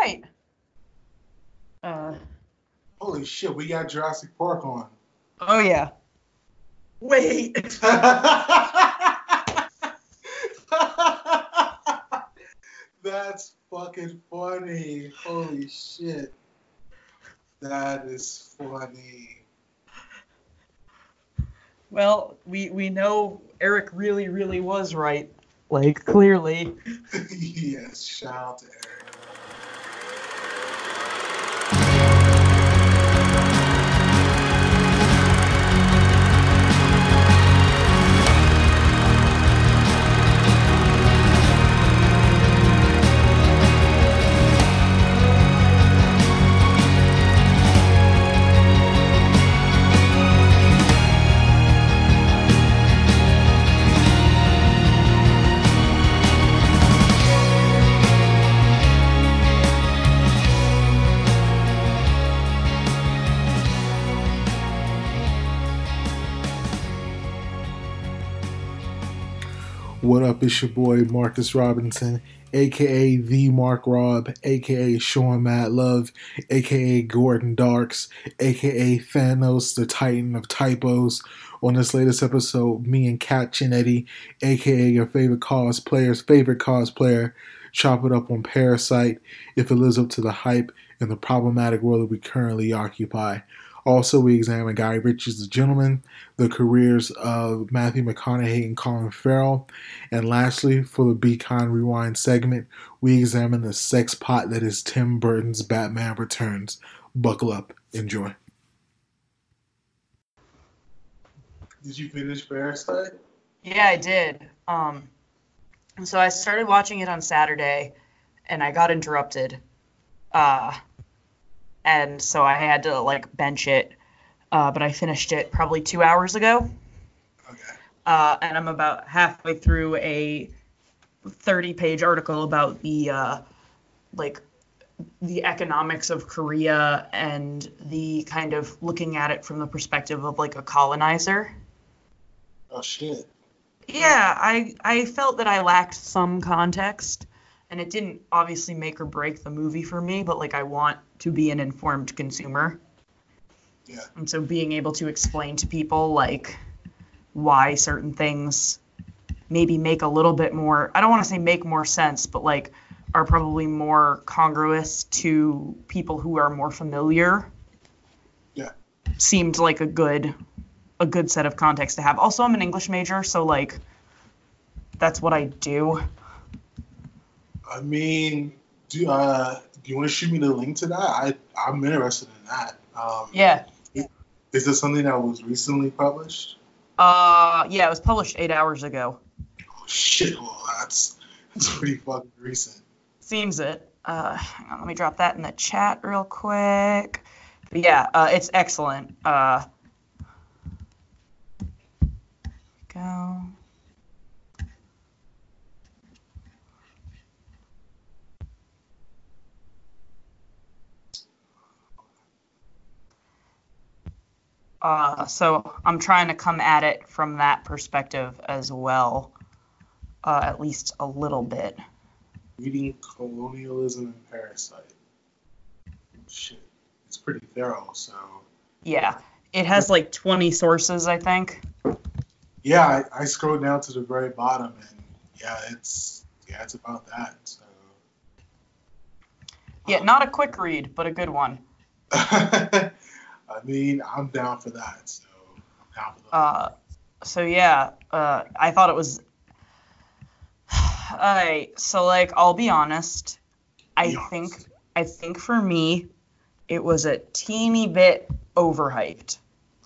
right. Uh, Holy shit, we got Jurassic Park on. oh yeah. Wait. That's fucking funny. Holy shit. That is funny. Well, we we know Eric really really was right. Like clearly. yes, shout out to Eric. What up? It's your boy Marcus Robinson, aka the Mark Rob, aka Sean Matt Love, aka Gordon Darks, aka Thanos, the Titan of typos. On this latest episode, me and Kat Chinetti, aka your favorite cosplayer's favorite cosplayer, chop it up on Parasite if it lives up to the hype in the problematic world that we currently occupy. Also, we examine Guy Ritchie's The Gentleman, the careers of Matthew McConaughey and Colin Farrell, and lastly, for the Beacon Rewind segment, we examine the sex pot that is Tim Burton's Batman Returns. Buckle up, enjoy. Did you finish Parasite? Yeah, I did. Um, so I started watching it on Saturday, and I got interrupted. Uh, and so I had to like bench it. Uh, but I finished it probably two hours ago. Okay. Uh, and I'm about halfway through a 30 page article about the uh, like the economics of Korea and the kind of looking at it from the perspective of like a colonizer. Oh shit. Yeah, I I felt that I lacked some context and it didn't obviously make or break the movie for me, but like I want to be an informed consumer. Yeah. And so being able to explain to people like why certain things maybe make a little bit more I don't want to say make more sense, but like are probably more congruous to people who are more familiar. Yeah. Seemed like a good a good set of context to have. Also I'm an English major, so like that's what I do. I mean, do uh, you want to shoot me the link to that? I I'm interested in that. Um, Yeah. Is this something that was recently published? Uh yeah, it was published 8 hours ago. Oh shit! Well, that's that's pretty fucking recent. Seems it. Uh, on, let me drop that in the chat real quick. But yeah, uh, it's excellent. Uh, go. Uh, so I'm trying to come at it from that perspective as well, uh, at least a little bit. Reading colonialism and parasite. Shit, it's pretty thorough. So Yeah, it has like 20 sources, I think. yeah, I, I scrolled down to the very bottom, and yeah, it's yeah, it's about that. So Yeah, not a quick read, but a good one. I mean, I'm down for that. So I'm down for that. Uh, so yeah, uh, I thought it was. I so like I'll be honest. I Be honest. think I think for me, it was a teeny bit overhyped.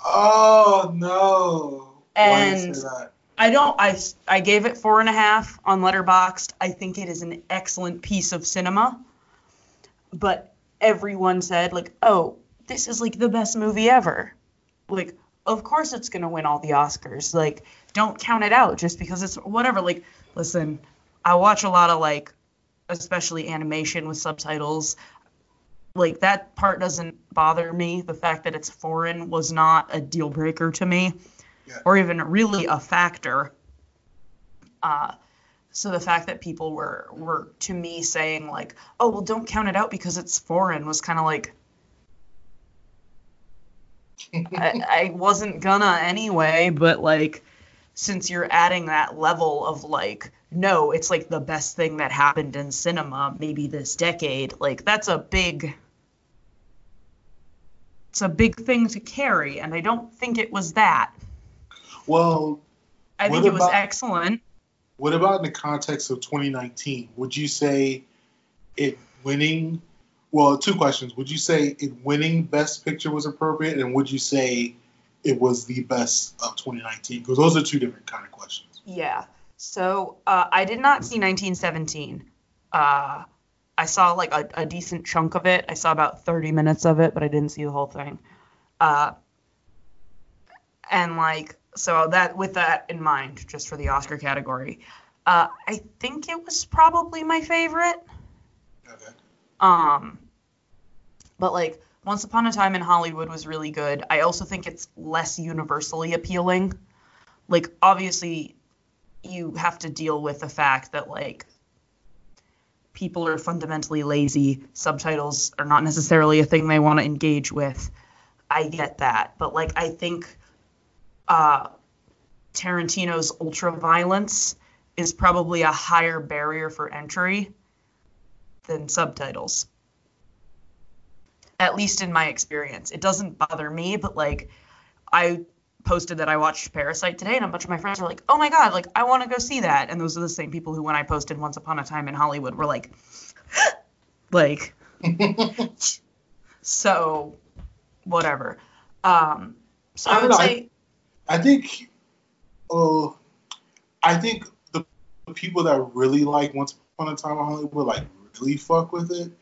oh no! Why do you And say that? I don't. I I gave it four and a half on Letterboxd. I think it is an excellent piece of cinema. But everyone said like, "Oh, this is like the best movie ever." Like, of course it's gonna win all the Oscars. Like, don't count it out just because it's whatever. Like, listen, I watch a lot of like, especially animation with subtitles. Like that part doesn't bother me. The fact that it's foreign was not a deal breaker to me Yeah. or even really a factor. Uh, So the fact that people were were to me saying like, "Oh, well, don't count it out because it's foreign," was kind of like, I, I wasn't gonna anyway. But like, since you're adding that level of like, no, it's like the best thing that happened in cinema maybe this decade. Like that's a big it's a big thing to carry, and I don't think it was that. Well, I think it was excellent. what about in the context of 2019? Would you say it winning? Well, two questions. Would you say it winning Best Picture was appropriate, and would you say it was the best of 2019? Because those are two different kind of questions. Yeah. So uh, I did not see 1917. Uh, I saw like a, a decent chunk of it. I saw about 30 minutes of it, but I didn't see the whole thing. Uh, and like, so that with that in mind, just for the Oscar category, uh, I think it was probably my favorite. Okay. Um, but like Once Upon a Time in Hollywood was really good. I also think it's less universally appealing. Like obviously you have to deal with the fact that like people are fundamentally lazy. Subtitles are not necessarily a thing they want to engage with. I get that, but like I think uh Tarantino's ultra violence is probably a higher barrier for entry than subtitles. At least in my experience. It doesn't bother me, but like I posted that I watched Parasite today and a bunch of my friends were like, "Oh my god, like I want to go see that." And those are the same people who when I posted Once Upon a Time in Hollywood were like like so whatever. Um so I I would know, I- say I think, uh, I think the, the people that really like Once Upon a Time in Hollywood like really fuck with it,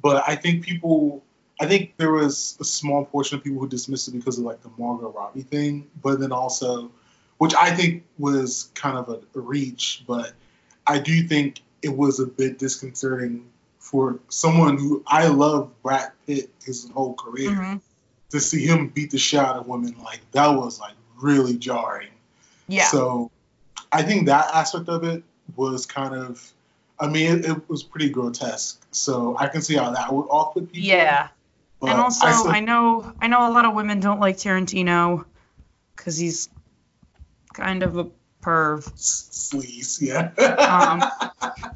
but I think people, I think there was a small portion of people who dismissed it because of like the Margot Robbie thing, but then also, which I think was kind of a, a reach, but I do think it was a bit disconcerting for someone who I love Brad Pitt his whole career mhm. to see him beat the shit out of women like that was like really jarring. yeah. So I think that aspect of it was kind of, I mean, it, it was pretty grotesque. So I can see how that would off put people. yeah. But and also, I, still- I know I know a lot of women don't like Tarantino because he's kind of a perv, sleaze, yeah. Um,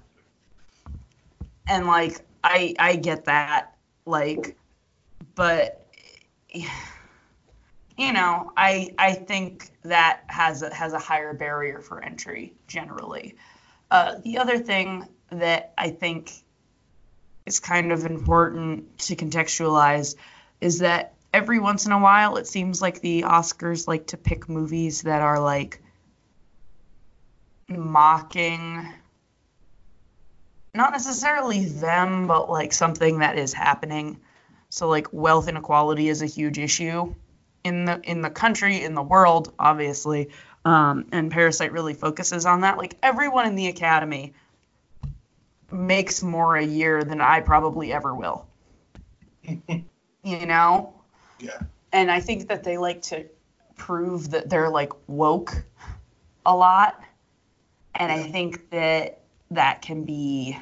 and like I I get that, like, but you know, I I think that has a, has a higher barrier for entry generally. Uh, the other thing that I think is kind of important to contextualize is that every once in a while it seems like the Oscars like to pick movies that are like mocking. Not necessarily them but like something that is happening. So like wealth inequality is a huge issue in the in the country in the world obviously. Um, and parasite really focuses on that. Like everyone in the academy makes more a year than i probably ever will you know yeah. and I think that they like to prove that they're like woke a lot, and I think that that can be.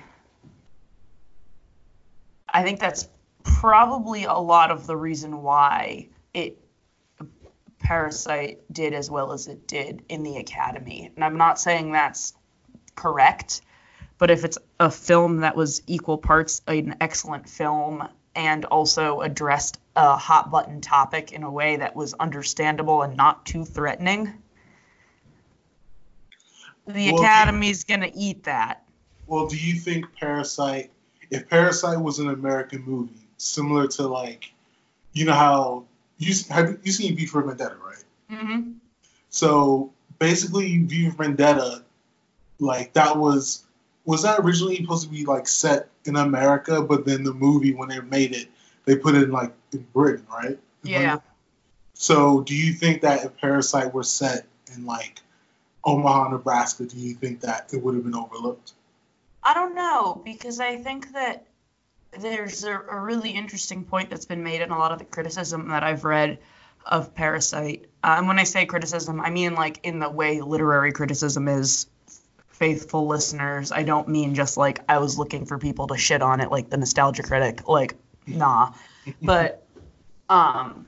I think that's probably a lot of the reason why it Parasite did as well as it did in the Academy, and I'm not saying that's correct, but if it's a film that was equal parts an excellent film and also addressed a hot button topic in a way that was understandable and not too threatening, the Well, Academy's gonna eat that. Well, do you think Parasite, if Parasite was an American movie, similar to like, you know how you have you seen V for Vendetta, right? Mm-hmm. So basically, V for Vendetta, like that was was that originally supposed to be like set in America, but then the movie when they made it, they put it in like in Britain, right? Yeah. So do you think that if Parasite were set in like Omaha, Nebraska, do you think that it would have been overlooked? I don't know because I think that there's a, a really interesting point that's been made in a lot of the criticism that I've read of Parasite. Uh, and when I say criticism, I mean like in the way literary criticism is faithful listeners, I don't mean just like I was looking for people to shit on it like the nostalgia critic. Like, nah. but um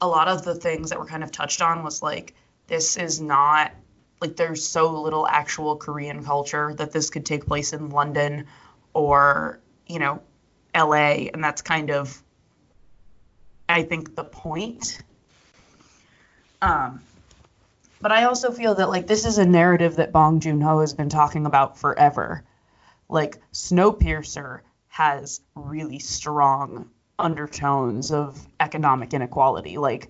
a lot of the things that were kind of touched on was like this is not like there's so little actual Korean culture that this could take place in London or, you know, LA and that's kind of I think the point. Um but I also feel that like this is a narrative that Bong Joon-ho has been talking about forever. Like Snowpiercer has really strong undertones of economic inequality. Like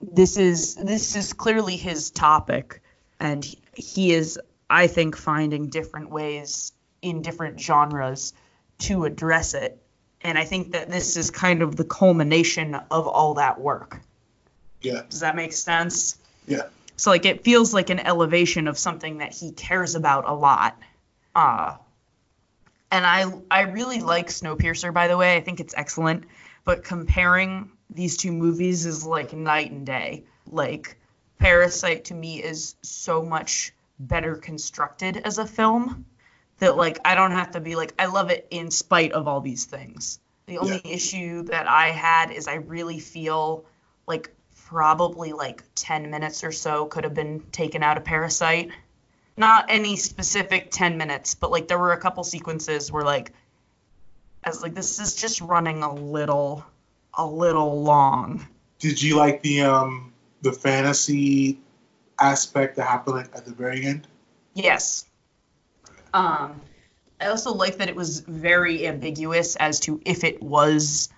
this is this is clearly his topic and he is I think finding different ways in different genres to address it. And I think that this is kind of the culmination of all that work. Yeah. Does that make sense? Yeah. So like it feels like an elevation of something that he cares about a lot. Uh and I I really like Snowpiercer by the way. I think it's excellent, but comparing these two movies is like night and day. Like Parasite to me is so much better constructed as a film that like I don't have to be like I love it in spite of all these things. The only Yeah. issue that I had is I really feel like probably like 10 minutes or so could have been taken out of Parasite. Not any specific 10 minutes, but like there were a couple sequences where like I was like this is just running a little a little long. Did you like the um the fantasy aspect that happened like, at the very end? Yes. Um, I also like that it was very ambiguous as to if it was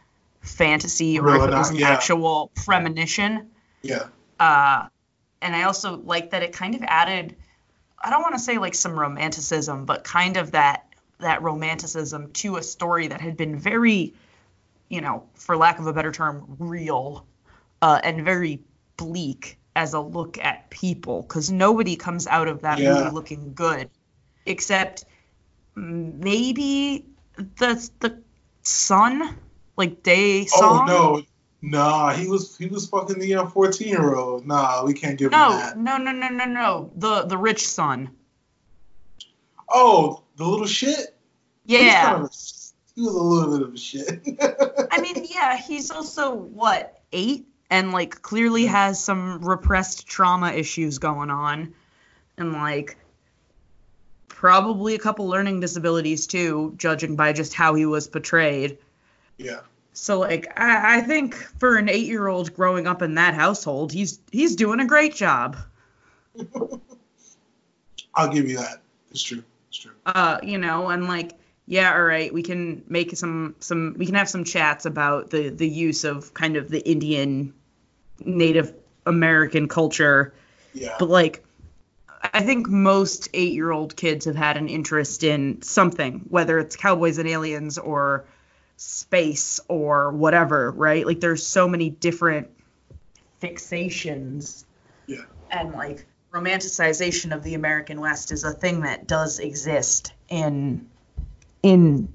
fantasy or Real if it was an yeah. actual premonition. Yeah. Uh, and I also like that it kind of added, I don't want to say like some romanticism, but kind of that that romanticism to a story that had been very, you know, for lack of a better term, real uh, and very bleak as a look at people because nobody comes out of that Yeah. movie looking good except maybe the the son like Da-song? Oh no, nah. He was he was fucking the uh, fourteen year old. Nah, we can't give him no that. no no no no no the the rich son Oh, the little shit. He was, yeah kind of a, he was a little bit of a shit. I mean, yeah, he's also what eight, and like clearly has some repressed trauma issues going on, and like probably a couple learning disabilities too, judging by just how he was portrayed. Yeah. So like, I, I think for an eight-year-old growing up in that household, he's he's doing a great job. I'll give you that. It's true. It's true. uh, you know, and like, yeah, all right, we can make some some we can have some chats about the the use of kind of the Indian Native American culture, Yeah. but like I think most 8-year-old kids have had an interest in something, whether it's cowboys and aliens or space or whatever, right? Like there's so many different fixations Yeah. and like romanticization of the American West is a thing that does exist in in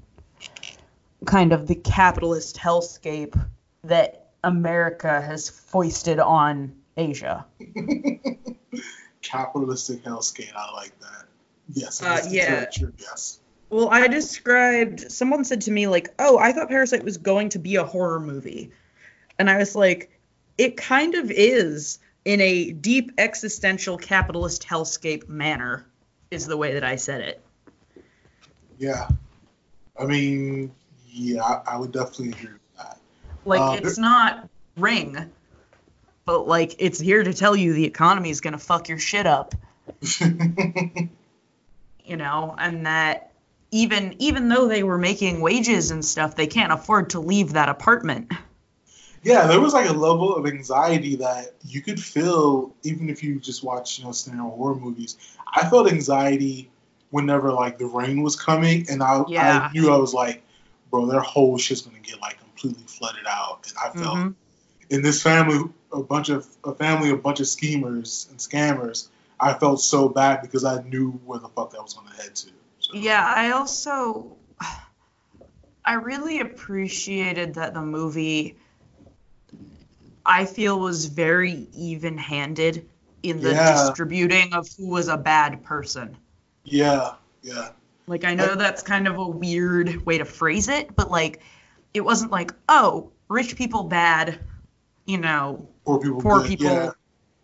kind of the capitalist hellscape that America has foisted on Asia. Capitalistic hellscape. I like that. Yes. Uh, yeah. Yes. Well, I described someone said to me like, "Oh, I thought Parasite was going to be a horror movie." And I was like, "It kind of is in a deep existential capitalist hellscape manner." Is the way that I said it. Yeah. I mean, yeah, I, I would definitely agree with that. Like Uh, it's not Ring, but like it's here to tell you the economy is going to fuck your shit up, you know, and that even even though they were making wages and stuff, they can't afford to leave that apartment. yeah, there was like a level of anxiety that you could feel even if you just watch, you know, standard horror movies. I felt anxiety whenever like the rain was coming, and I, Yeah. I knew I was like, bro, their whole shit's gonna get like completely flooded out, and I felt Mhm. in this family, a bunch of a family, a bunch of schemers and scammers. I felt so bad because I knew where the fuck that was gonna head to. Yeah, I also I really appreciated that the movie I feel was very even-handed in the Yeah. distributing of who was a bad person. Yeah, yeah. Like I know that's kind of a weird way to phrase it, but like it wasn't like, oh, rich people bad, you know, Poor people. poor good, people Yeah.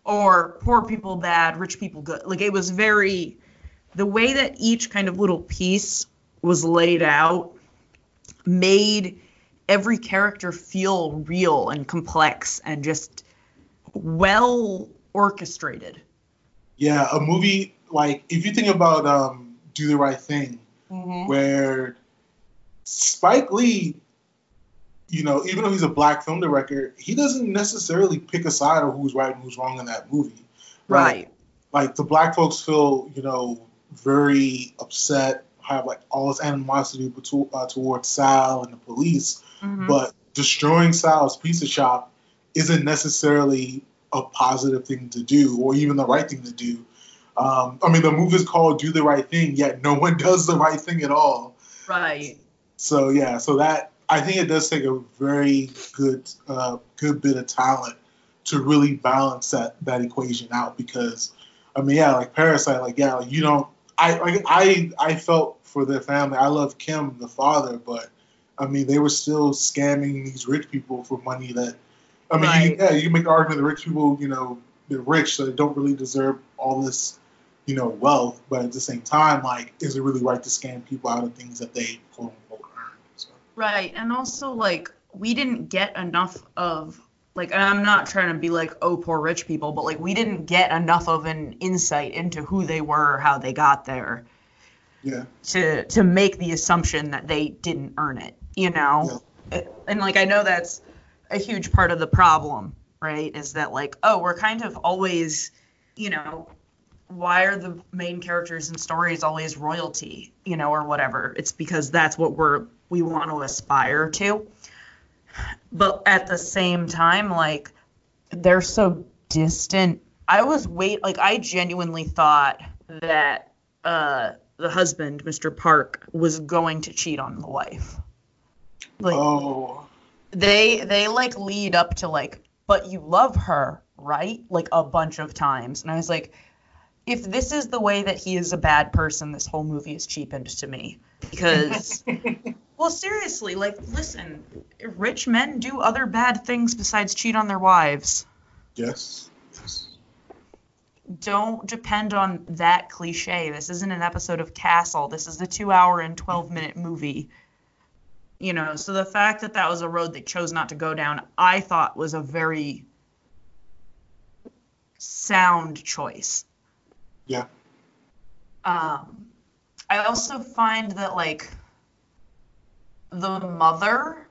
or poor people bad, rich people good. Like it was very the way that each kind of little piece was laid out made every character feel real and complex and just well orchestrated. Yeah, a movie like if you think about um, Do the Right Thing, Mm-hmm. where Spike Lee, you know, even though he's a black film director, he doesn't necessarily pick a side of who's right and who's wrong in that movie. Right. Like the black folks feel, you know, very upset, have like all this animosity beto- uh, towards Sal and the police, Mhm. but destroying Sal's pizza shop isn't necessarily a positive thing to do or even the right thing to do. Um, I mean, the movie is called "Do the Right Thing," yet no one does the right thing at all. Right. So yeah, so that I think it does take a very good, uh, good bit of talent to really balance that that equation out. Because I mean, yeah, like Parasite, like yeah, like you don't. I I I felt for their family. I love Kim, the father, but I mean, they were still scamming these rich people for money that. I mean, you, yeah, you make an argument the rich people, you know, they're rich, so they don't really deserve all this, you know, wealth. But at the same time, like, is it really right to scam people out of things that they quote unquote earned? So, Right. And also like we didn't get enough of like and I'm not trying to be like oh poor rich people, but like we didn't get enough of an insight into who they were or how they got there yeah, to to make the assumption that they didn't earn it, you know? And like I know that's a huge part of the problem, right? Is that like oh, we're kind of always, you know, why are the main characters in stories always royalty, you know, or whatever? It's because that's what we're we want to aspire to. But at the same time, like they're so distant. I was wait like I genuinely thought that uh the husband, Mr. Park, was going to cheat on the wife. Like oh, they they like lead up to like but you love her right like a bunch of times and i was like if this is the way that he is a bad person this whole movie is cheapened to me because well seriously like listen rich men do other bad things besides cheat on their wives. Yes, yes, don't depend on that cliche. This isn't an episode of castle. This is a two hour and 12 minute movie. You know so the fact that that was a road they chose not to go down i thought was a very sound choice. Yeah, um i also find that like the mother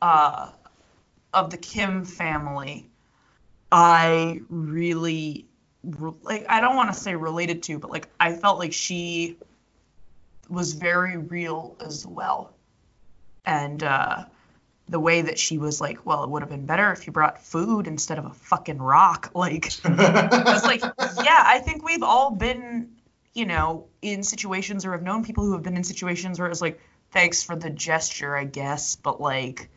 uh of the kim family i really like i don't want to say related to but like i felt like she was very real as well. And uh the way that she was like well it would have been better if you brought food instead of a fucking rock like I was like, yeah, I think we've all been, you know, in situations or have known people who have been in situations where it's like, thanks for the gesture, I guess, but like,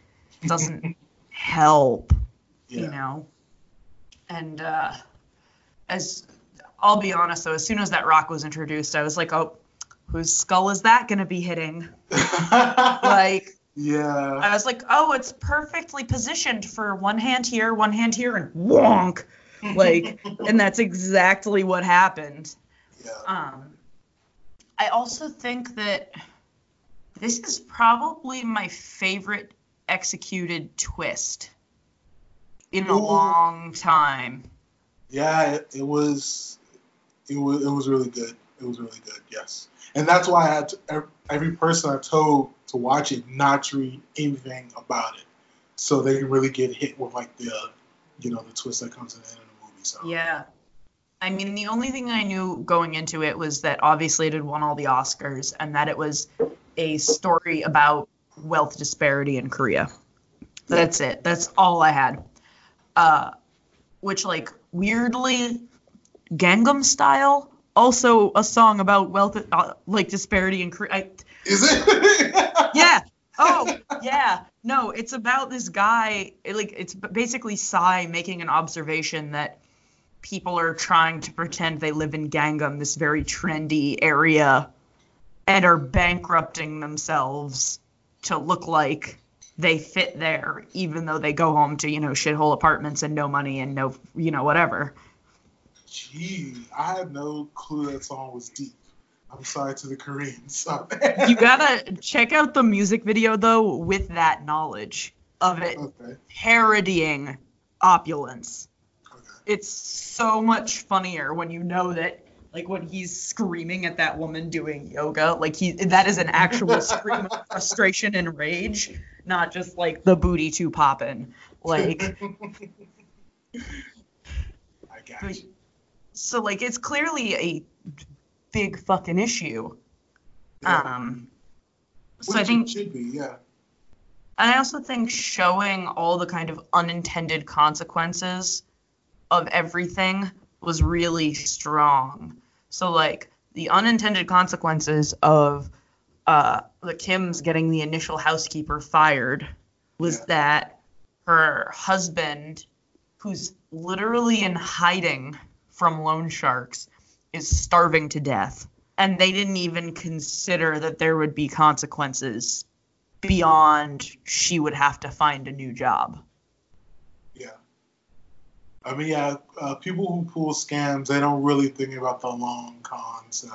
it doesn't help, you know? And uh, as I'll be honest though, as soon as that rock was introduced, I was like, oh, whose skull is that going to be hitting? Like, yeah, I was like, oh, it's perfectly positioned for one hand here, one hand here, and wonk. Like, and that's exactly what happened. yeah, Um, I also think that this is probably my favorite executed twist in a long time. yeah. It, it was, it was, it was really good. It was really good. Yes, and that's why I had to, every person I told to watch it not to read anything about it, so they can really get hit with like the, you know, the twist that comes in the end of the movie. So Yeah. I mean, the only thing I knew going into it was that obviously it had won all the Oscars and that it was a story about wealth disparity in Korea. That's it. That's all I had. Uh, which, like, weirdly, Gangnam Style, also a song about wealth, uh, like, disparity in Korea. I, is it? yeah. Oh, yeah. No, it's about this guy. it, like, it's basically Psy making an observation that people are trying to pretend they live in Gangnam, this very trendy area, and are bankrupting themselves to look like they fit there, even though they go home to, you know, shithole apartments and no money and no, you know, whatever. Gee, I had no clue that song was deep. I'm sorry to the Koreans. you gotta check out the music video though with that knowledge of it Okay. parodying opulence. Okay. It's so much funnier when you know that like when he's screaming at that woman doing yoga, like he that is an actual scream of frustration and rage, not just like the booty too popping Like I got you. so like it's clearly a big fucking issue. Yeah. Um so Which I think it should be, yeah. And I also think showing all the kind of unintended consequences of everything was really strong. So, like, the unintended consequences of uh, the Kims getting the initial housekeeper fired was Yeah. that her husband, who's literally in hiding from loan sharks, is starving to death. And they didn't even consider that there would be consequences beyond she would have to find a new job. I mean, yeah, uh, people who pull scams, they don't really think about the long con. So,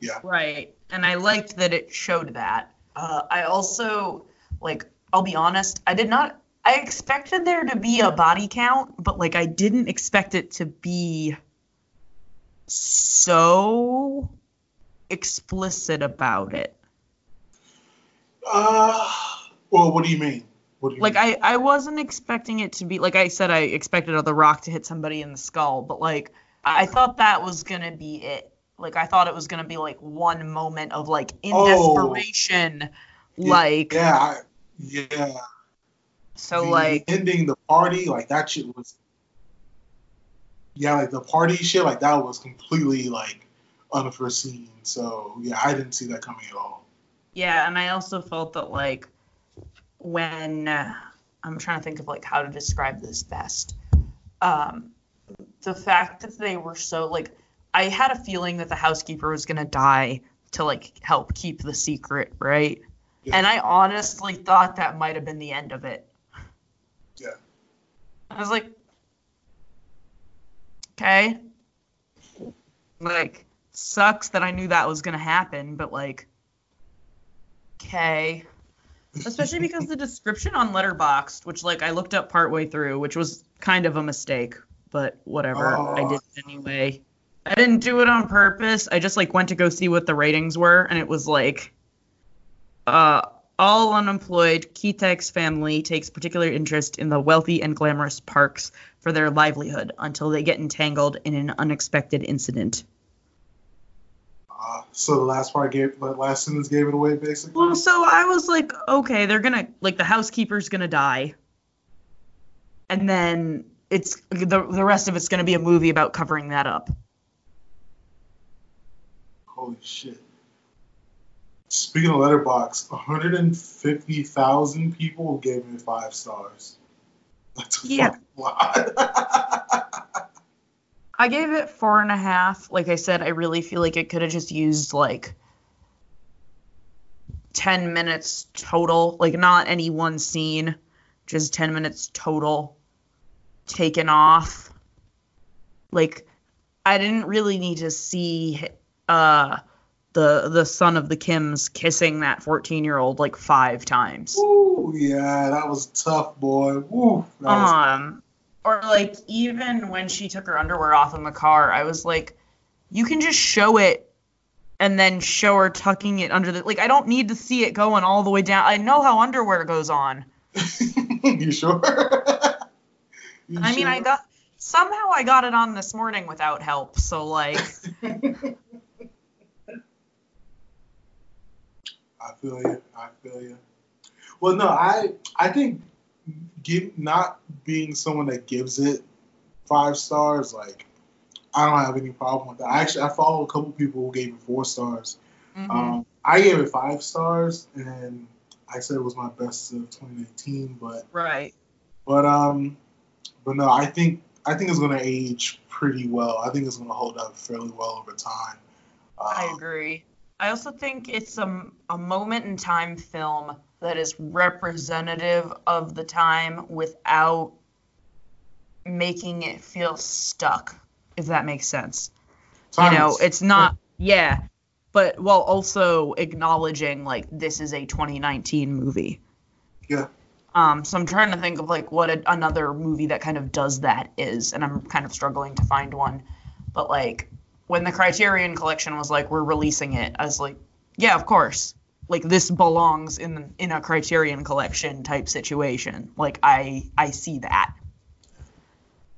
yeah. Right. And I liked that it showed that. Uh, I also, like, I'll be honest, I did not, I expected there to be a body count, but, like, I didn't expect it to be so explicit about it. Uh, well, what do you mean? What do you Like, mean? I, I wasn't expecting it to be, like I said, I expected The Rock to hit somebody in the skull, but, like, I thought that was going to be it. Like, I thought it was going to be, like, one moment of, like, in Oh. desperation, Yeah, like, yeah, yeah. so, the like, ending the party, like that shit was. Yeah, like the party shit, like that was completely like unforeseen. So yeah, I didn't see that coming at all. Yeah, and I also felt that like when uh, I'm trying to think of like how to describe this best. Um, the fact that they were so like I had a feeling that the housekeeper was gonna die to like help keep the secret, right? Yeah. And I honestly thought that might have been the end of it. Yeah. I was like, okay. Like, sucks that I knew that was gonna happen, but like, okay. Especially because the description on Letterboxd, which like I looked up partway through, which was kind of a mistake, but whatever. I Oh. did it anyway. I didn't do it on purpose. I just like went to go see what the ratings were, and it was like, uh, all unemployed Ki-taek's family takes particular interest in the wealthy and glamorous parks for their livelihood until they get entangled in an unexpected incident. Uh, so the last part gave, the last sentence gave it away, basically. Well, so I was like, okay, they're gonna like the housekeeper's gonna die, and then it's the the rest of it's gonna be a movie about covering that up. Holy shit. Speaking of Letterboxd, 150,000 people gave it five stars. That's a Yeah. fucking lot. I gave it four and a half. Like I said, I really feel like it could have just used like 10 minutes total. Like, not any one scene, just 10 minutes total taken off. Like, I didn't really need to see uh, the the son of the Kims kissing that 14 year old like five times. Ooh, yeah, that was tough, boy. Woo, that was Um, or like even when she took her underwear off in the car, I was like, you can just show it and then show her tucking it under the like. I don't need to see it going all the way down. I know how underwear goes on. you sure? You I mean, I got somehow I got it on this morning without help. So like, I feel you. I feel you. Well, no, I I think give, not being someone that gives it five stars, like I don't have any problem with that. I actually I follow a couple people who gave it four stars. mhm. Um, I gave it five stars, and I said it was my best of 2019. But right. but um, but no, I think I think it's going to age pretty well. I think it's going to hold up fairly well over time. I Um, agree. I also think it's a, a moment in time film that is representative of the time without making it feel stuck, if that makes sense. you know, it's not, yeah, but while also acknowledging, like, this is a 2019 movie. Yeah. Um, so I'm trying to think of, like, what a, another movie that kind of does that is, and I'm kind of struggling to find one. But, like, when the Criterion Collection was like, we're releasing it, I was like, yeah, of course. Like this belongs in in a Criterion Collection type situation. Like I I see that.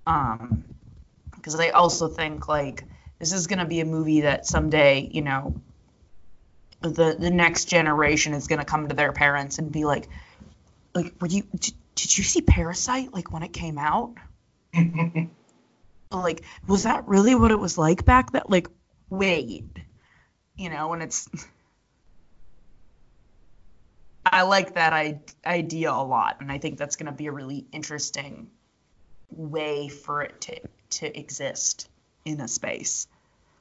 Um, because I also think like this is gonna be a movie that someday you know the the next generation is gonna come to their parents and be like, like, were you did, did you see Parasite like when it came out? like was that really what it was like back then like wait you know and it's i like that I- idea a lot and i think that's going to be a really interesting way for it to to exist in a space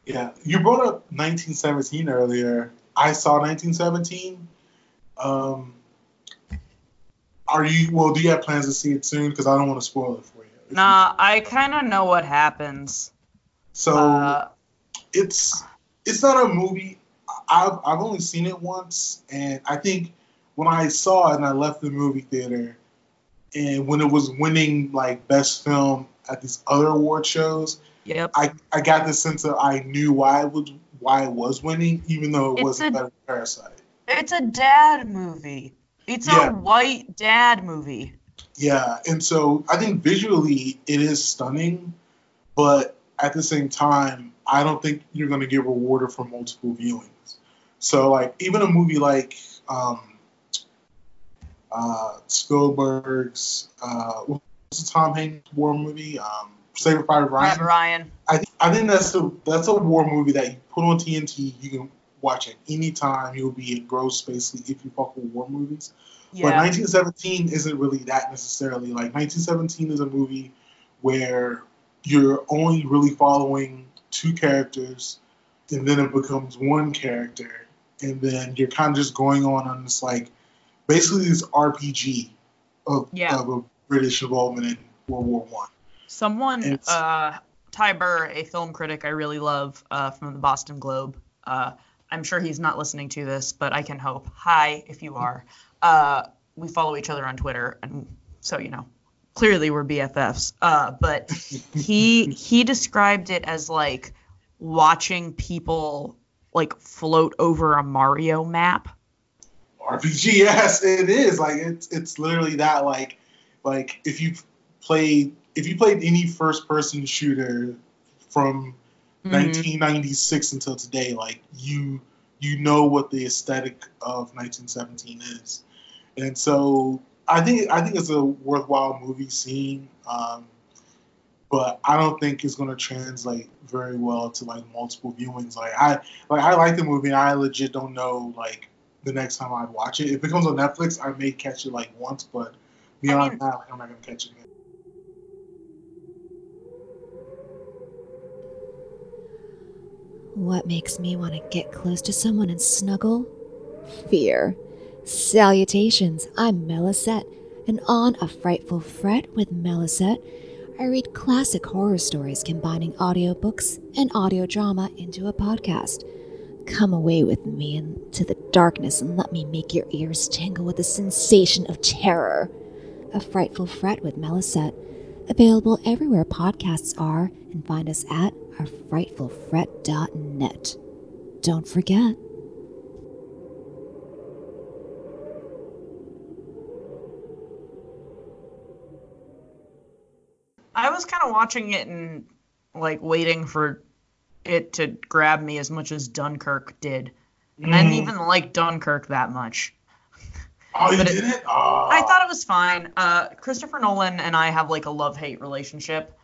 Yeah, you brought up 1917 earlier. I saw 1917. Um, are you? Well, do you have plans to see it soon? Because I don't want to spoil it for you. Nah i kind of know what happens So uh, it's it's not a movie. I've I've only seen it once, and I think when I saw it and I left the movie theater, and when it was winning like best film at these other award shows, yep I, I got the sense that I knew why it was why it was winning, even though it It's wasn't a- better than Parasite. it's a dad movie it's Yeah. a white dad movie Yeah, and so I think visually it is stunning, but at the same time, I don't think you're going to get rewarded for multiple viewings. So like even a movie like um, uh, Spielberg's uh, what's the Tom Hanks war movie? Um, Saving Private Ryan. Private ryan I think I think that's a that's a war movie that you put on TNT. You can watch at any time. You'll be engrossed basically if you fuck with war movies. But 1917 isn't really that necessarily. Like 1917 is a movie where you're only really following two characters, and then it becomes one character, and then you're kind of just going on on this like basically this RPG of, Yeah. of a British involvement in World War One. Someone, uh, Ty Burr, a film critic I really love uh, from the Boston Globe. Uh, I'm sure he's not listening to this, but I can hope. Hi, if you are. Uh, we follow each other on Twitter, and so you know, clearly we're BFFs. Uh, but he he described it as like watching people like float over a Mario map. RPG, yes, it is. Like it's it's literally that. Like like if you played if you played any first person shooter from Mhm. 1996 until today, like you you know what the aesthetic of 1917 is, and so I think I think it's a worthwhile movie scene Um, but I don't think it's going to translate very well to like multiple viewings. Like I like I like the movie. And I legit don't know like the next time I'd watch it. If it comes on Netflix, I may catch it like once, but beyond mean- that, like, I'm not gonna catch it again. What makes me want to get close to someone and snuggle? Fear. Salutations, I'm Melisette, and on A Frightful Fret with Melisette, I read classic horror stories combining audiobooks and audio drama into a podcast. Come away with me into the darkness and let me make your ears tingle with the sensation of terror. A Frightful Fret with Melisette. Available everywhere podcasts are, and find us at ourfrightfulfret.net. Don't forget. I was kind of watching it and like waiting for it to grab me as much as Dunkirk did. And I didn't Mhm. even like Dunkirk that much. Oh, you did it? Oh. I thought it was fine. Uh, Christopher Nolan and I have like a love hate relationship.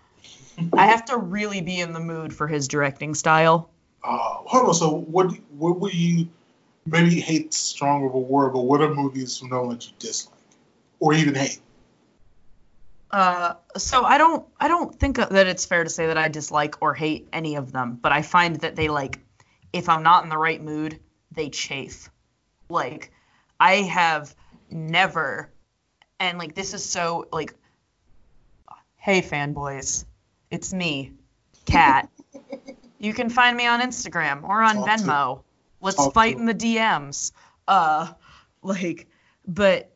I have to really be in the mood for his directing style. Oh, hold on. So, what what would you maybe hate strong of a word, but what are movies from Nolan you dislike or even hate? Uh, so I don't I don't think that it's fair to say that I dislike or hate any of them, but I find that they like if I'm not in the right mood, they chafe. Like I have never and like this is so like hey fanboys, it's me, Kat. you can find me on Instagram or on Talk Venmo. Let's talk fight in the DMs. Uh like but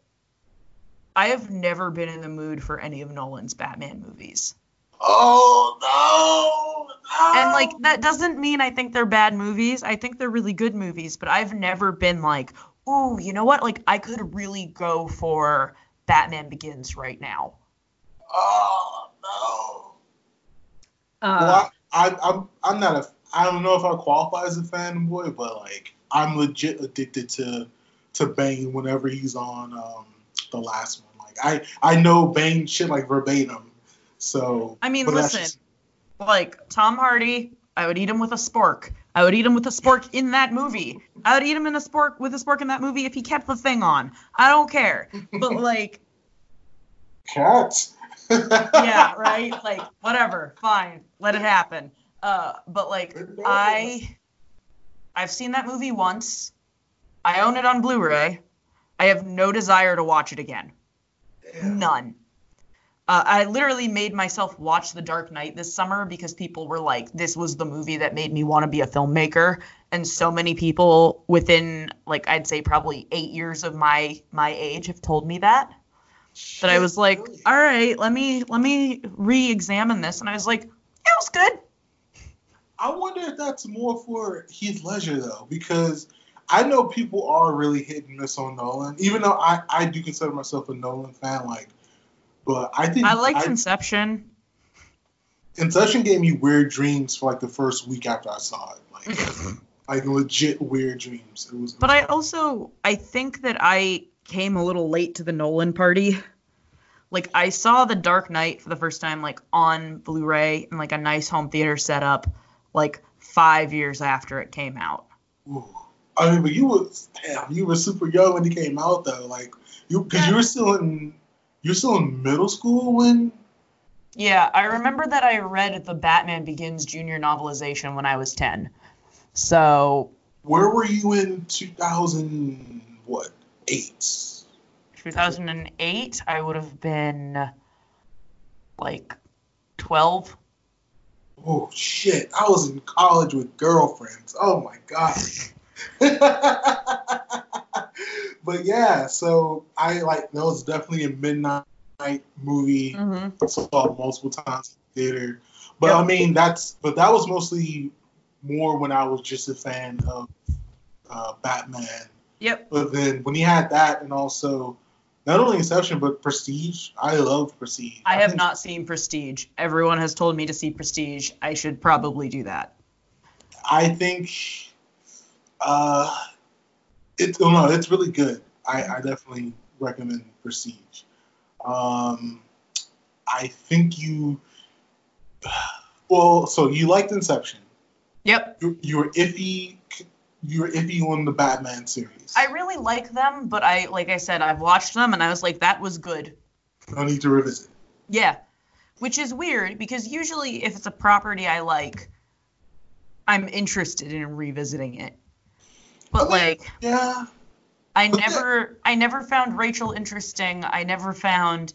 I have never been in the mood for any of Nolan's Batman movies. Oh no! no! And like that doesn't mean I think they're bad movies. I think they're really good movies, but I've never been like, "Ooh, you know what? Like I could really go for Batman Begins right now." Oh no! Uh, well, I, I, I'm I'm not a I don't know if I qualify as a fanboy, but like I'm legit addicted to to Bane whenever he's on um, the last one. I I know Bane shit like verbatim. So I mean, listen, just- like Tom Hardy, I would eat him with a spork. I would eat him with a spork in that movie. I would eat him in a spork with a spork in that movie if he kept the thing on. I don't care. But like, cats. yeah, right? Like, whatever, fine, let it happen. Uh, but like, I, I've seen that movie once. I own it on Blu-ray. I have no desire to watch it again. None. Uh, I literally made myself watch The Dark Knight this summer because people were like, "This was the movie that made me want to be a filmmaker," and so many people within, like, I'd say probably eight years of my my age have told me that that I was like, Really? all right, let me let me re-examine this, and I was like, it was good. I wonder if that's more for Heath Ledger though, because I know people are really hit and miss on Nolan. Even though I, I do consider myself a Nolan fan, like, but I think I liked Inception. Inception gave me weird dreams for like the first week after I saw it, like, like legit weird dreams. It was, But I also I think that I came a little late to the Nolan party. Like I saw The Dark Knight for the first time like on Blu-ray in like a nice home theater setup like 5 years after it came out. Ooh. I mean, but you were damn, you were super young when he came out though, like you because you were still in you're still in middle school when Yeah, I remember that I read the Batman Begins junior novelization when I was 10. So, where were you in 2000 what eight 2008, I would have been like 12. Oh shit! I was in college with girlfriends. Oh my god. but yeah, so I like that was definitely a midnight movie. Mm-hmm. Saw it multiple times in the theater. But Yep. I mean that's but that was mostly more when I was just a fan of uh, Batman. Yep. But then when he had that and also not only Inception but Prestige, I love Prestige. I have not seen Prestige. Everyone has told me to see Prestige. I should probably do that. I think uh, it's oh no, it's really good. I, I definitely recommend Prestige. Um, I think you well, so you liked Inception. Yep. You, you were iffy. You were iffy on the Batman series. I really like them, but I like I said, I've watched them and I was like, that was good. no need to revisit. Yeah. Which is weird because usually if it's a property I like, I'm interested in revisiting it. But Okay. like Yeah. I never I never found Rachel interesting. I never found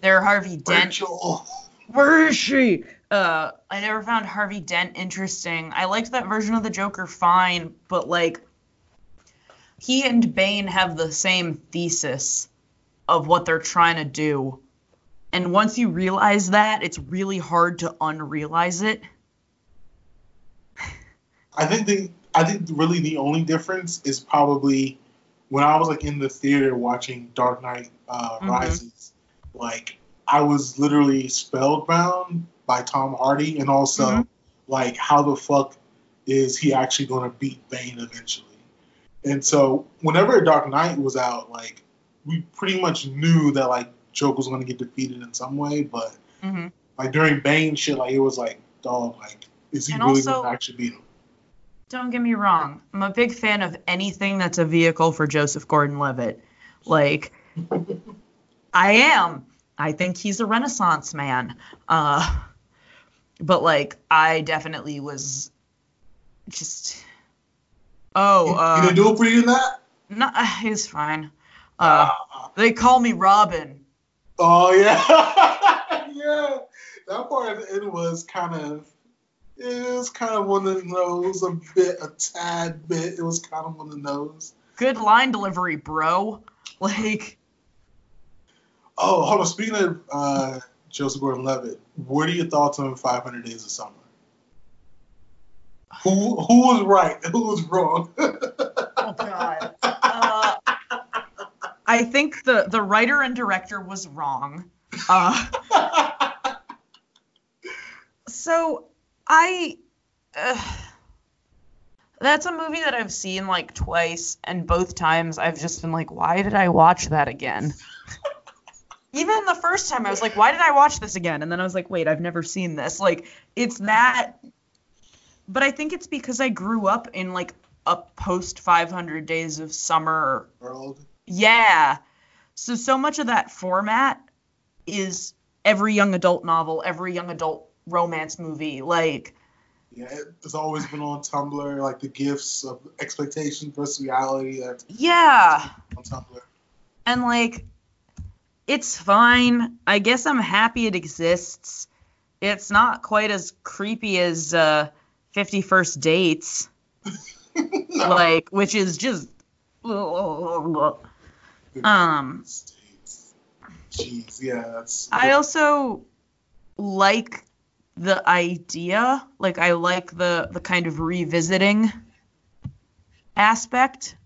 their Harvey Dent. Rachel. Where is she? Uh, I never found Harvey Dent interesting. I liked that version of the Joker fine, but like he and Bane have the same thesis of what they're trying to do. And once you realize that, it's really hard to unrealize it. I think the I think really the only difference is probably when I was like in the theater watching Dark Knight uh, Mhm. Rises, like I was literally spellbound by Tom Hardy, and also Mhm. like how the fuck is he actually going to beat Bane eventually? And so whenever Dark Knight was out, like we pretty much knew that like Joker was going to get defeated in some way, but hmm like during Bane shit, like it was like dog, like is he And really going to actually beat him? Don't get me wrong. I'm a big fan of anything that's a vehicle for Joseph Gordon-Levitt. Like, I am. I think he's a renaissance man. Uh but like I definitely was just Oh, you uh didn't do it for you in that? no, he's fine. Uh Ah. they call me Robin. oh yeah, yeah. That part of it was kind of. It was kind of one of those, a bit, a tad bit. It was kind of one of those. Good line delivery, bro. Like Oh, hold on. Speaking of uh, Joseph Gordon-Levitt, what are your thoughts on 500 Days of Summer? Who who was right? Who was wrong? Oh God. Uh, I think the the writer and director was wrong. Uh, so I. Uh, that's a movie that I've seen like twice, and both times I've just been like, why did I watch that again? Even the first time, I was like, why did I watch this again? And then I was like, wait, I've never seen this. Like, it's that. But I think it's because I grew up in like a post 500 Days of Summer World. yeah. So so much of that format is every young adult novel, every young adult romance movie. Like Yeah, it's always been on Tumblr, like the gifts of expectation versus reality. That's yeah. on Tumblr. And like it's fine. I guess I'm happy it exists. It's not quite as creepy as uh 51st dates, No. like which is just um. Jeez, yeah, that's. I also like the idea. Like I like the the kind of revisiting aspect.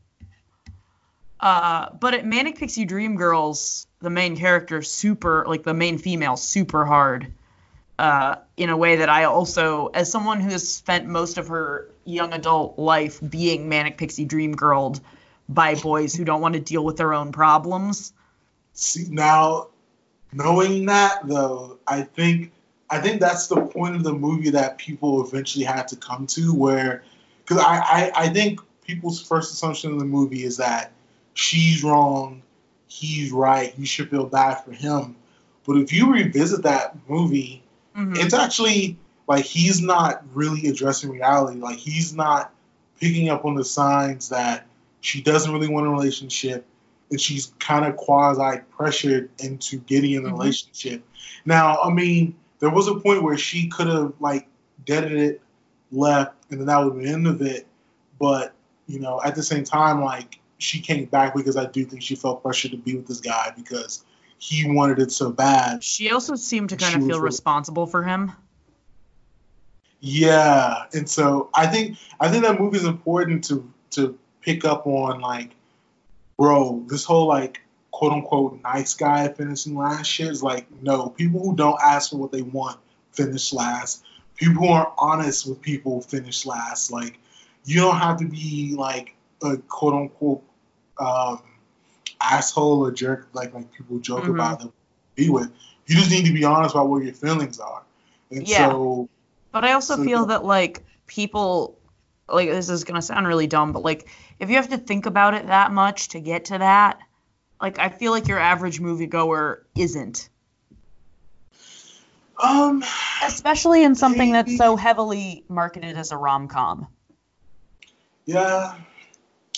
Uh, but at Manic Pixie Dream Girls, the main character super like the main female super hard. Uh, in a way that I also, as someone who has spent most of her young adult life being manic pixie dream girled by boys who don't want to deal with their own problems, See now, knowing that though, I think I think that's the point of the movie that people eventually had to come to, where because I, I I think people's first assumption of the movie is that she's wrong, he's right, you should feel bad for him. But if you revisit that movie, Mhm. it's actually like he's not really addressing reality. Like he's not picking up on the signs that she doesn't really want a relationship and she's kind of quasi pressured into getting in a Mhm. relationship. Now, I mean, there was a point where she could have like deaded it, left, and then that would be the end of it. But you know, at the same time, like she came back because I do think she felt pressured to be with this guy because he wanted it so bad. She also seemed to kind of feel really- responsible for him. Yeah, and so I think I think that movie is important to to pick up on like, bro, this whole like quote unquote nice guy finishing last shit is like no people who don't ask for what they want finish last. People who aren't honest with people finish last. Like you don't have to be like a quote unquote um, asshole or jerk like like people joke Mhm. about them be with. You just need to be honest about what your feelings are. And Yeah. so But I also So- feel that like people like this is gonna sound really dumb, but like if you have to think about it that much to get to that, like I feel like your average moviegoer isn't. Um, Especially in something that's so heavily marketed as a rom com. yeah,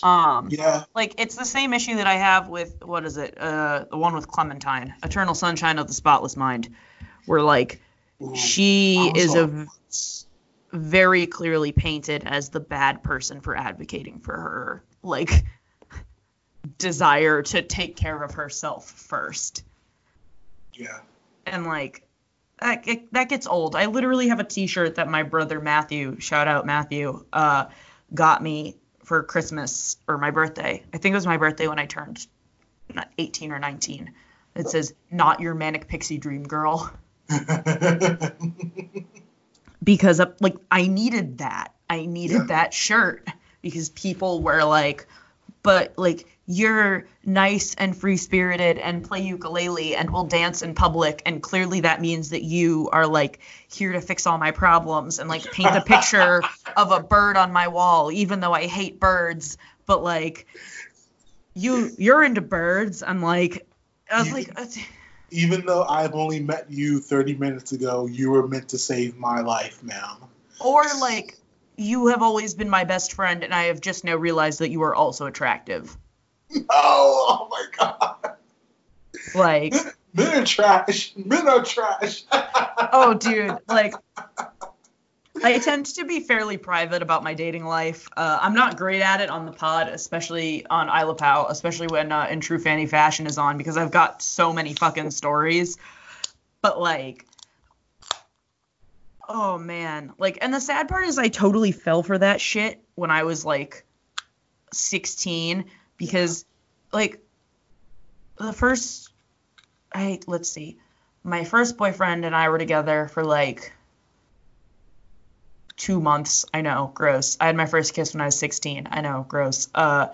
Um yeah, like it's the same issue that I have with what is it? Uh the one with Clementine, Eternal Sunshine of the Spotless Mind, where like Ooh, she is saw a v- very clearly painted as the bad person for advocating for her like desire to take care of herself first. Yeah, and like that, get- that gets old. I literally have a t-shirt that my brother matthew shout out matthew uh, got me for christmas or my birthday. I think it was my birthday when i turned 18 or 19 it says not your manic pixie dream girl. Because like I needed that. I needed Yeah. that shirt because people were like, but like you're nice and free spirited and play ukulele and will dance in public and clearly that means that you are like here to fix all my problems and like paint a picture of a bird on my wall even though I hate birds but like you you're into birds I'm like I was You- like uh, even though I've only met you 30 minutes ago, you were meant to save my life, ma'am. Or like, you have always been my best friend, and I have just now realized that you are also attractive. No, oh my god. Like, Men are trash. Men are trash. oh, dude, like, I tend to be fairly private about my dating life. Uh, I'm not great at it on the pod, especially on Isla Pow, especially when uh, In True Fanny Fashion is on, because I've got so many fucking stories. But, like, oh man. Like, and the sad part is I totally fell for that shit when I was, like, 16, because, like, the first, I, let's see, my first boyfriend and I were together for, like, two months. I know, gross. I had my first kiss when I was 16. I know, gross. Uh,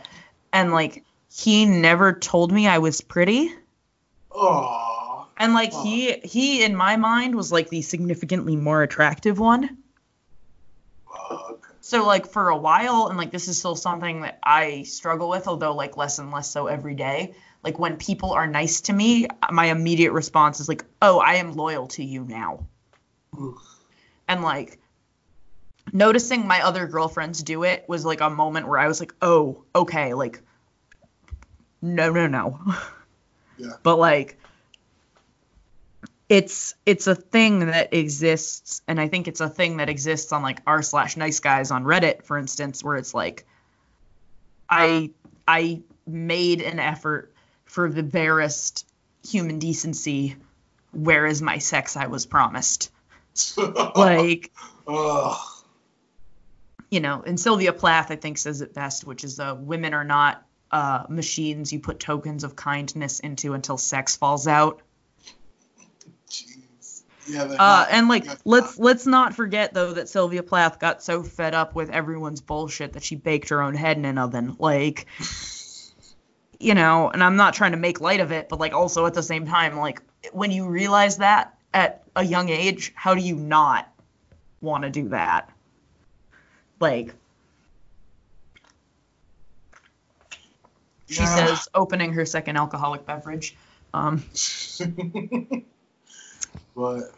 and like he never told me I was pretty. Oh. And like he he in my mind was like the significantly more attractive one. So like for a while, and like this is still something that I struggle with, although like less and less so every day. Like when people are nice to me, my immediate response is like, "Oh, I am loyal to you now." Oof. and like noticing my other girlfriends do it was like a moment where I was like, oh, okay, like no, no, no. Yeah. But like it's it's a thing that exists and I think it's a thing that exists on like r slash nice guys on Reddit, for instance, where it's like I I made an effort for the barest human decency. Where is my sex I was promised? Like you know, and Sylvia Plath, I think, says it best, which is uh, women are not uh, machines you put tokens of kindness into until sex falls out. Jeez. Yeah. Uh, not- and like, let's not. let's not forget though that Sylvia Plath got so fed up with everyone's bullshit that she baked her own head in an oven. Like, you know, and I'm not trying to make light of it, but like also at the same time, like when you realize that at a young age, how do you not want to do that? Like, she Yeah. says, opening her second alcoholic beverage. Um, but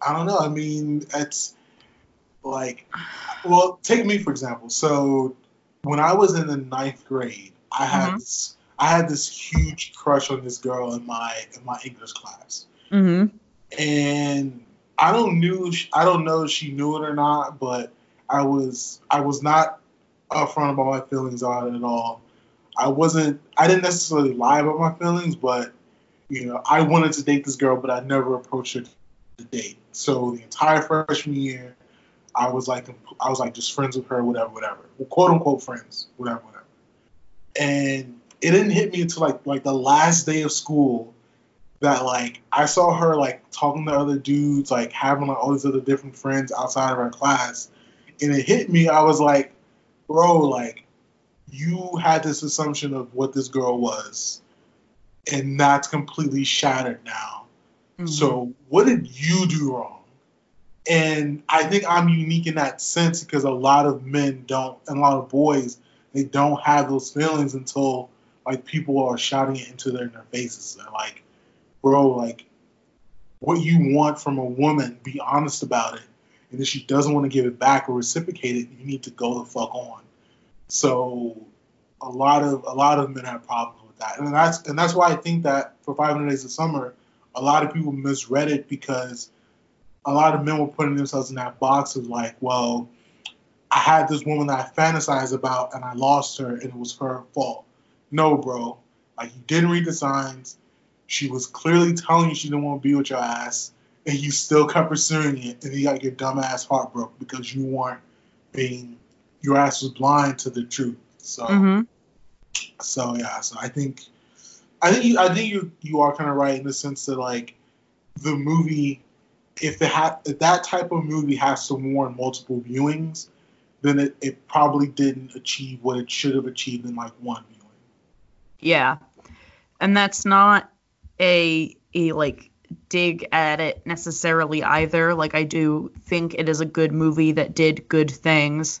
I don't know. I mean, it's like, well, take me for example. So when I was in the ninth grade, I had Mhm. this, I had this huge crush on this girl in my in my English class, mm-hmm. and I don't knew I don't know if she knew it or not, but I was I was not upfront about my feelings on it at all. I wasn't I didn't necessarily lie about my feelings, but you know I wanted to date this girl, but I never approached her to date. So the entire freshman year, I was like I was like just friends with her, whatever, whatever, quote unquote friends, whatever, whatever. And it didn't hit me until like like the last day of school that like I saw her like talking to other dudes, like having like all these other different friends outside of our class, and it hit me. I was like, bro, like you had this assumption of what this girl was, and that's completely shattered now. Mm-hmm. So what did you do wrong? And I think I'm unique in that sense because a lot of men don't, and a lot of boys, they don't have those feelings until like people are shouting it into their, their faces. They're like, bro, like what you want from a woman, be honest about it. And if she doesn't want to give it back or reciprocate it, you need to go the fuck on. So a lot of a lot of men have problems and that's and that's why I think that for 500 Days of Summer, a lot of people misread it because a lot of men were putting themselves in that box of like, well, I had this woman that I fantasized about and I lost her and it was her fault. No, bro. Like you didn't read the signs. She was clearly telling you she didn't want to be with your ass, and you still kept pursuing it, and you got your dumb ass heart broke because you weren't being your ass was blind to the truth. So hmm so yeah, so I think I think you I think you you are kind of right in the sense that like the movie if it ha- if that type of movie has to warrant multiple viewings, then it, it probably didn't achieve what it should have achieved in like one viewing. Yeah. And that's not a a like dig at it necessarily either. Like I do think it is a good movie that did good things.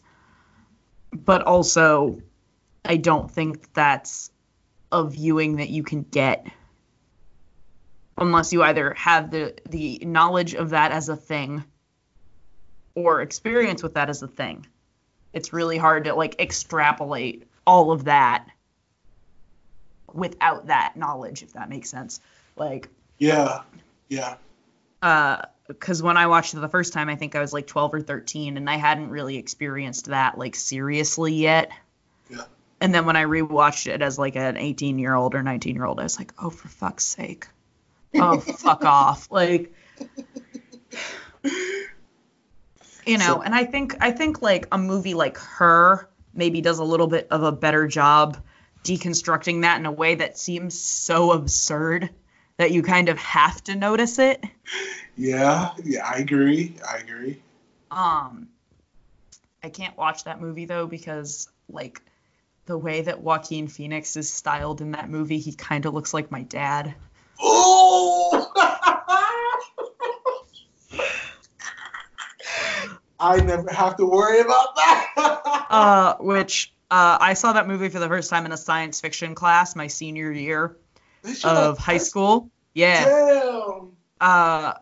But also I don't think that's a viewing that you can get unless you either have the the knowledge of that as a thing or experience with that as a thing. It's really hard to like extrapolate all of that without that knowledge, if that makes sense. Like, Yeah, yeah. uh, because when I watched it the first time, I think I was like 12 or 13, and I hadn't really experienced that like seriously yet. Yeah. And then when I rewatched it as like an 18 year old or 19 year old, I was like, oh, for fuck's sake. Oh, fuck off. Like, you know, So- and I think, I think like a movie like Her maybe does a little bit of a better job deconstructing that in a way that seems so absurd that you kind of have to notice it. Yeah, yeah, I agree. I agree. Um, I can't watch that movie though because like the way that Joaquin Phoenix is styled in that movie, he kind of looks like my dad. Oh! I never have to worry about that. Uh, which uh, I saw that movie for the first time in a science fiction class my senior year They should have- of high school. Yeah. Damn. Uh,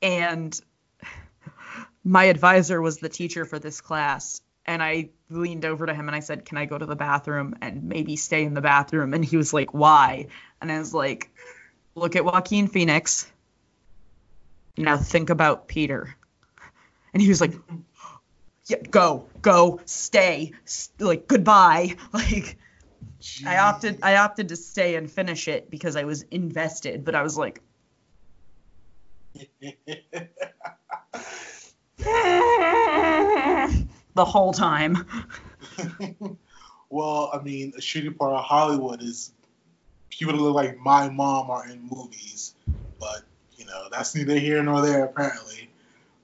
and my advisor was the teacher for this class. And I leaned over to him and I said, Can I go to the bathroom and maybe stay in the bathroom? And he was like, Why? And I was like, Look at Joaquin Phoenix. Now think about Peter. And he was like, Yeah, go, go, stay, like goodbye. Like I opted I opted to stay and finish it because I was invested, but I was like, the whole time. well, I mean, a shitty part of Hollywood is people that look like my mom are in movies, but you know that's neither here nor there apparently.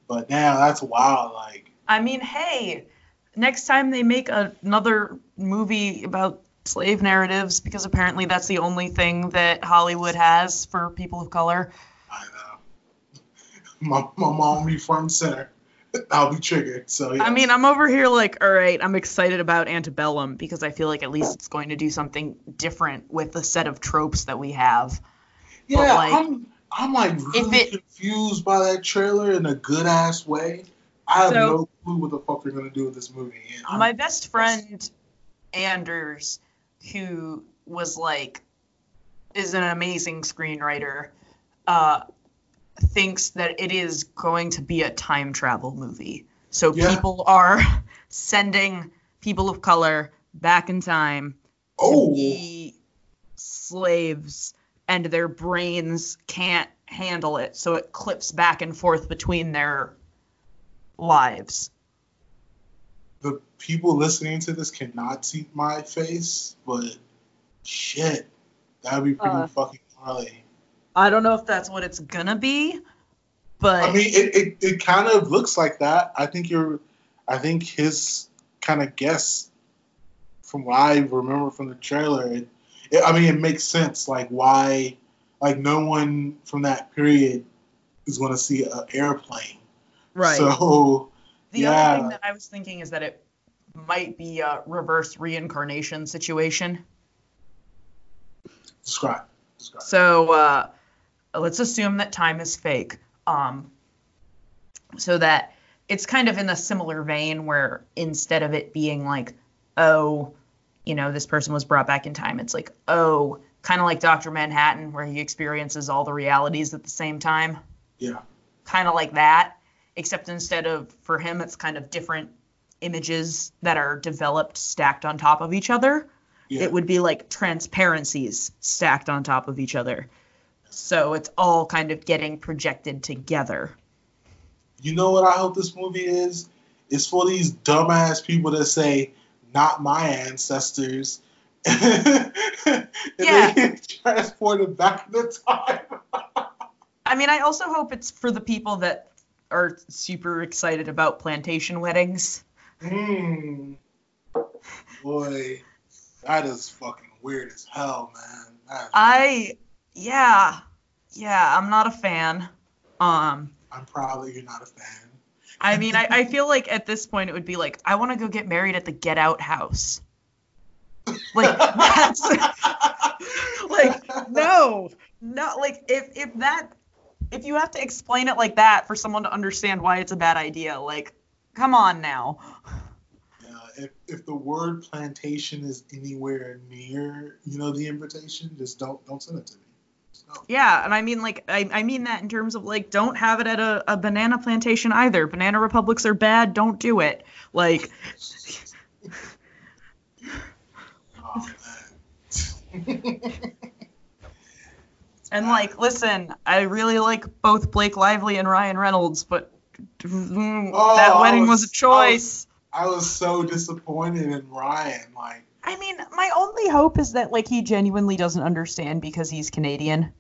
But now that's wild. Like, I mean, hey, next time they make a, another movie about slave narratives, because apparently that's the only thing that Hollywood has for people of color. I know my my mom front center. I'll be triggered. So yeah. I mean, I'm over here like, all right, I'm excited about Antebellum because I feel like at least it's going to do something different with the set of tropes that we have. yeah, like, I'm I'm like really it- confused by that trailer in a good ass way. I have So- no clue what the fuck they're gonna do with this movie. My best friend Anders, who was like, is an amazing screenwriter, uh, thinks that it is going to be a time travel movie. So Yeah. people are sending people of color back in time to oh, be slaves, and their brains can't handle it, so it clips back and forth between their lives. the people listening to this cannot see my face, but shit, that would be pretty Uh, fucking gnarly. I don't know if that's what it's gonna be, but I mean, it, it, it kind of looks like that. I think you're, I think his kind of guess, from what I remember from the trailer, it, it, I mean, it makes sense. Like why, like no one from that period is going to see an airplane. right. So the yeah. other thing that I was thinking is that it might be a reverse reincarnation situation. describe, describe. So uh, let's assume that time is fake. Um, so that it's kind of in a similar vein where instead of it being like, oh, you know, this person was brought back in time, it's like, oh, kind of like Dr. Manhattan, where he experiences all the realities at the same time. Yeah. Kind of like that, except instead of for him, it's kind of different images that are developed stacked on top of each other Yeah. it would be like transparencies stacked on top of each other. So it's all kind of getting projected together. You know what I hope this movie is? It's for these dumbass people that say, not my ancestors. and Yeah. they get transported back in the time. I mean, I also hope it's for the people that are super excited about plantation weddings. Hmm. Boy, that is fucking weird as hell, man. I, yeah, yeah, I'm not a fan. Um, I'm probably you're not a fan. I mean, I, I feel like at this point it would be like, I want to go get married at the Get Out house. Like, that's, like, no, No, like if if that if you have to explain it like that for someone to understand why it's a bad idea, like come on now. Yeah, if, if the word plantation is anywhere near, you know, the invitation, just don't don't send it to me. Just no. Yeah, and I mean like I, I mean that in terms of like don't have it at a, a banana plantation either. Banana republics are bad, don't do it. Like Oh, and like listen, I really like both Blake Lively and Ryan Reynolds, but mm, Oh, that wedding was, was- a choice. I was so disappointed in Ryan. Like, I mean, my only hope is that like he genuinely doesn't understand because he's Canadian.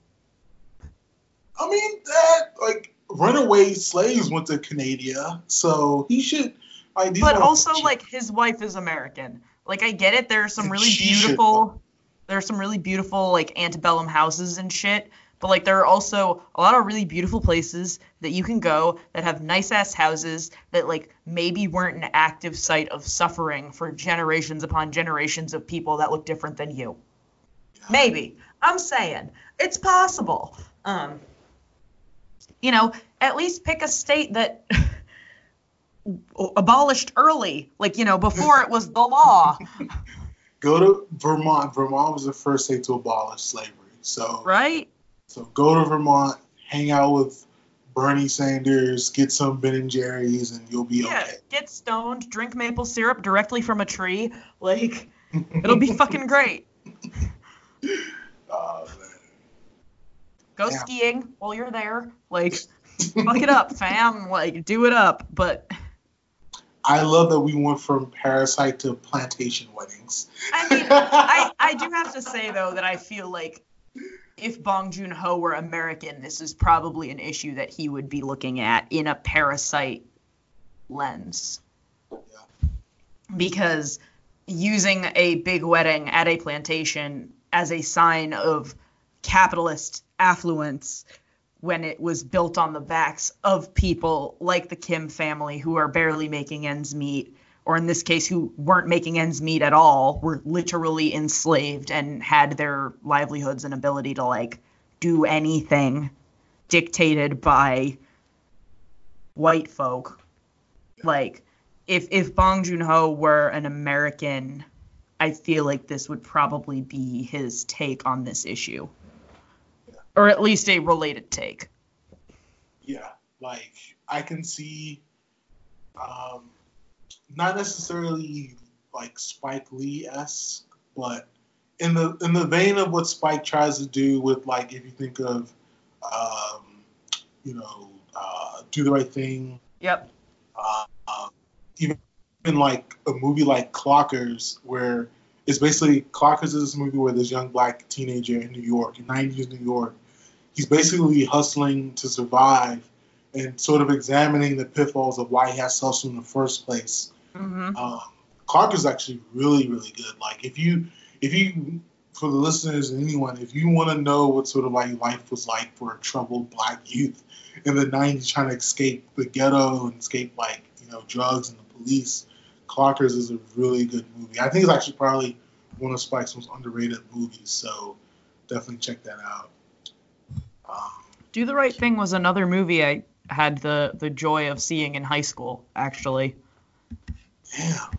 I mean, that like runaway slaves went to Canada, so he should. Like, but also should- like his wife is American. Like I get it. There are some really beautiful. There are some really beautiful like antebellum houses and shit. But like there are also a lot of really beautiful places that you can go that have nice ass houses that like maybe weren't an active site of suffering for generations upon generations of people that look different than you. Maybe. I'm saying it's possible. Um, you know, at least pick a state that abolished early, like you know, before it was the law, go to Vermont. Vermont was the first state to abolish slavery. So, right? so go to Vermont, hang out with Bernie Sanders, get some Ben and Jerry's, and you'll be Yeah, okay. get stoned, drink maple syrup directly from a tree, like it'll be fucking great. Man. Go Yeah. skiing while you're there, like fuck it up, fam, like do it up. But I love that we went from parasite to plantation weddings. I mean, I, I do have to say though that I feel like if Bong Joon Ho were American, this is probably an issue that he would be looking at in a parasite lens. Because using a big wedding at a plantation as a sign of capitalist affluence when it was built on the backs of people like the Kim family who are barely making ends meet, or in this case, who weren't making ends meet at all, were literally enslaved and had their livelihoods and ability to like do anything dictated by white folk. Like, if if Bong Joon Ho were an American, I feel like this would probably be his take on this issue, or at least a related take. Yeah, like I can see, um, not necessarily like Spike Lee esque, but in the in the vein of what Spike tries to do with like if you think of, um, you know, uh, do the right thing, Yep. uh, uh, even in like a movie like Clockers, where it's basically Clockers is this movie where this young black teenager in New York, in 90s New York, he's basically hustling to survive and sort of examining the pitfalls of why he has to hustle in the first place. Mm-hmm. Um, Clark is actually really, really good. Like if you, if you, for the listeners and anyone, if you want to know what sort of like life was like for a troubled black youth in the '90s, trying to escape the ghetto and escape like you know drugs and the police, Clockers is a really good movie. I think it's actually probably one of Spike's most underrated movies. So definitely check that out. Do the Right Thing was another movie I had the the joy of seeing in high school. Actually, damn,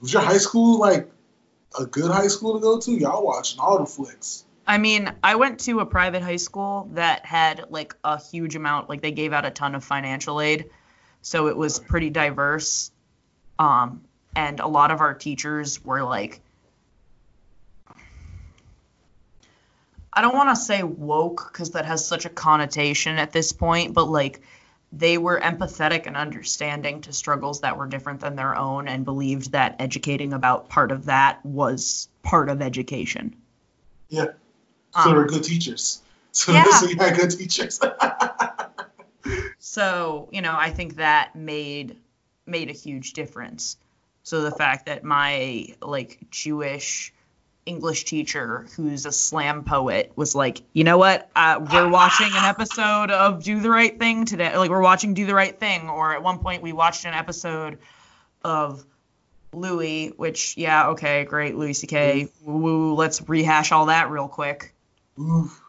was your high school like a good high school to go to? Y'all watching all the flicks. I mean, I went to a private high school that had like a huge amount, like they gave out a ton of financial aid, so it was pretty diverse. Um, and a lot of our teachers were like, I don't want to say woke because that has such a connotation at this point, but like they were empathetic and understanding to struggles that were different than their own and believed that educating about part of that was part of education. Yeah. Um, So they're good teachers. So, Yeah. so you had good teachers. So, you know, I think that made made a huge difference. So the fact that my like Jewish English teacher who's a slam poet was like, "You know what? Uh, we're watching an episode of Do the Right Thing today. Like we're watching Do the Right Thing or at one point we watched an episode of Louie, which yeah, okay, great, Louis CK. Woo, let's rehash all that real quick. Oof.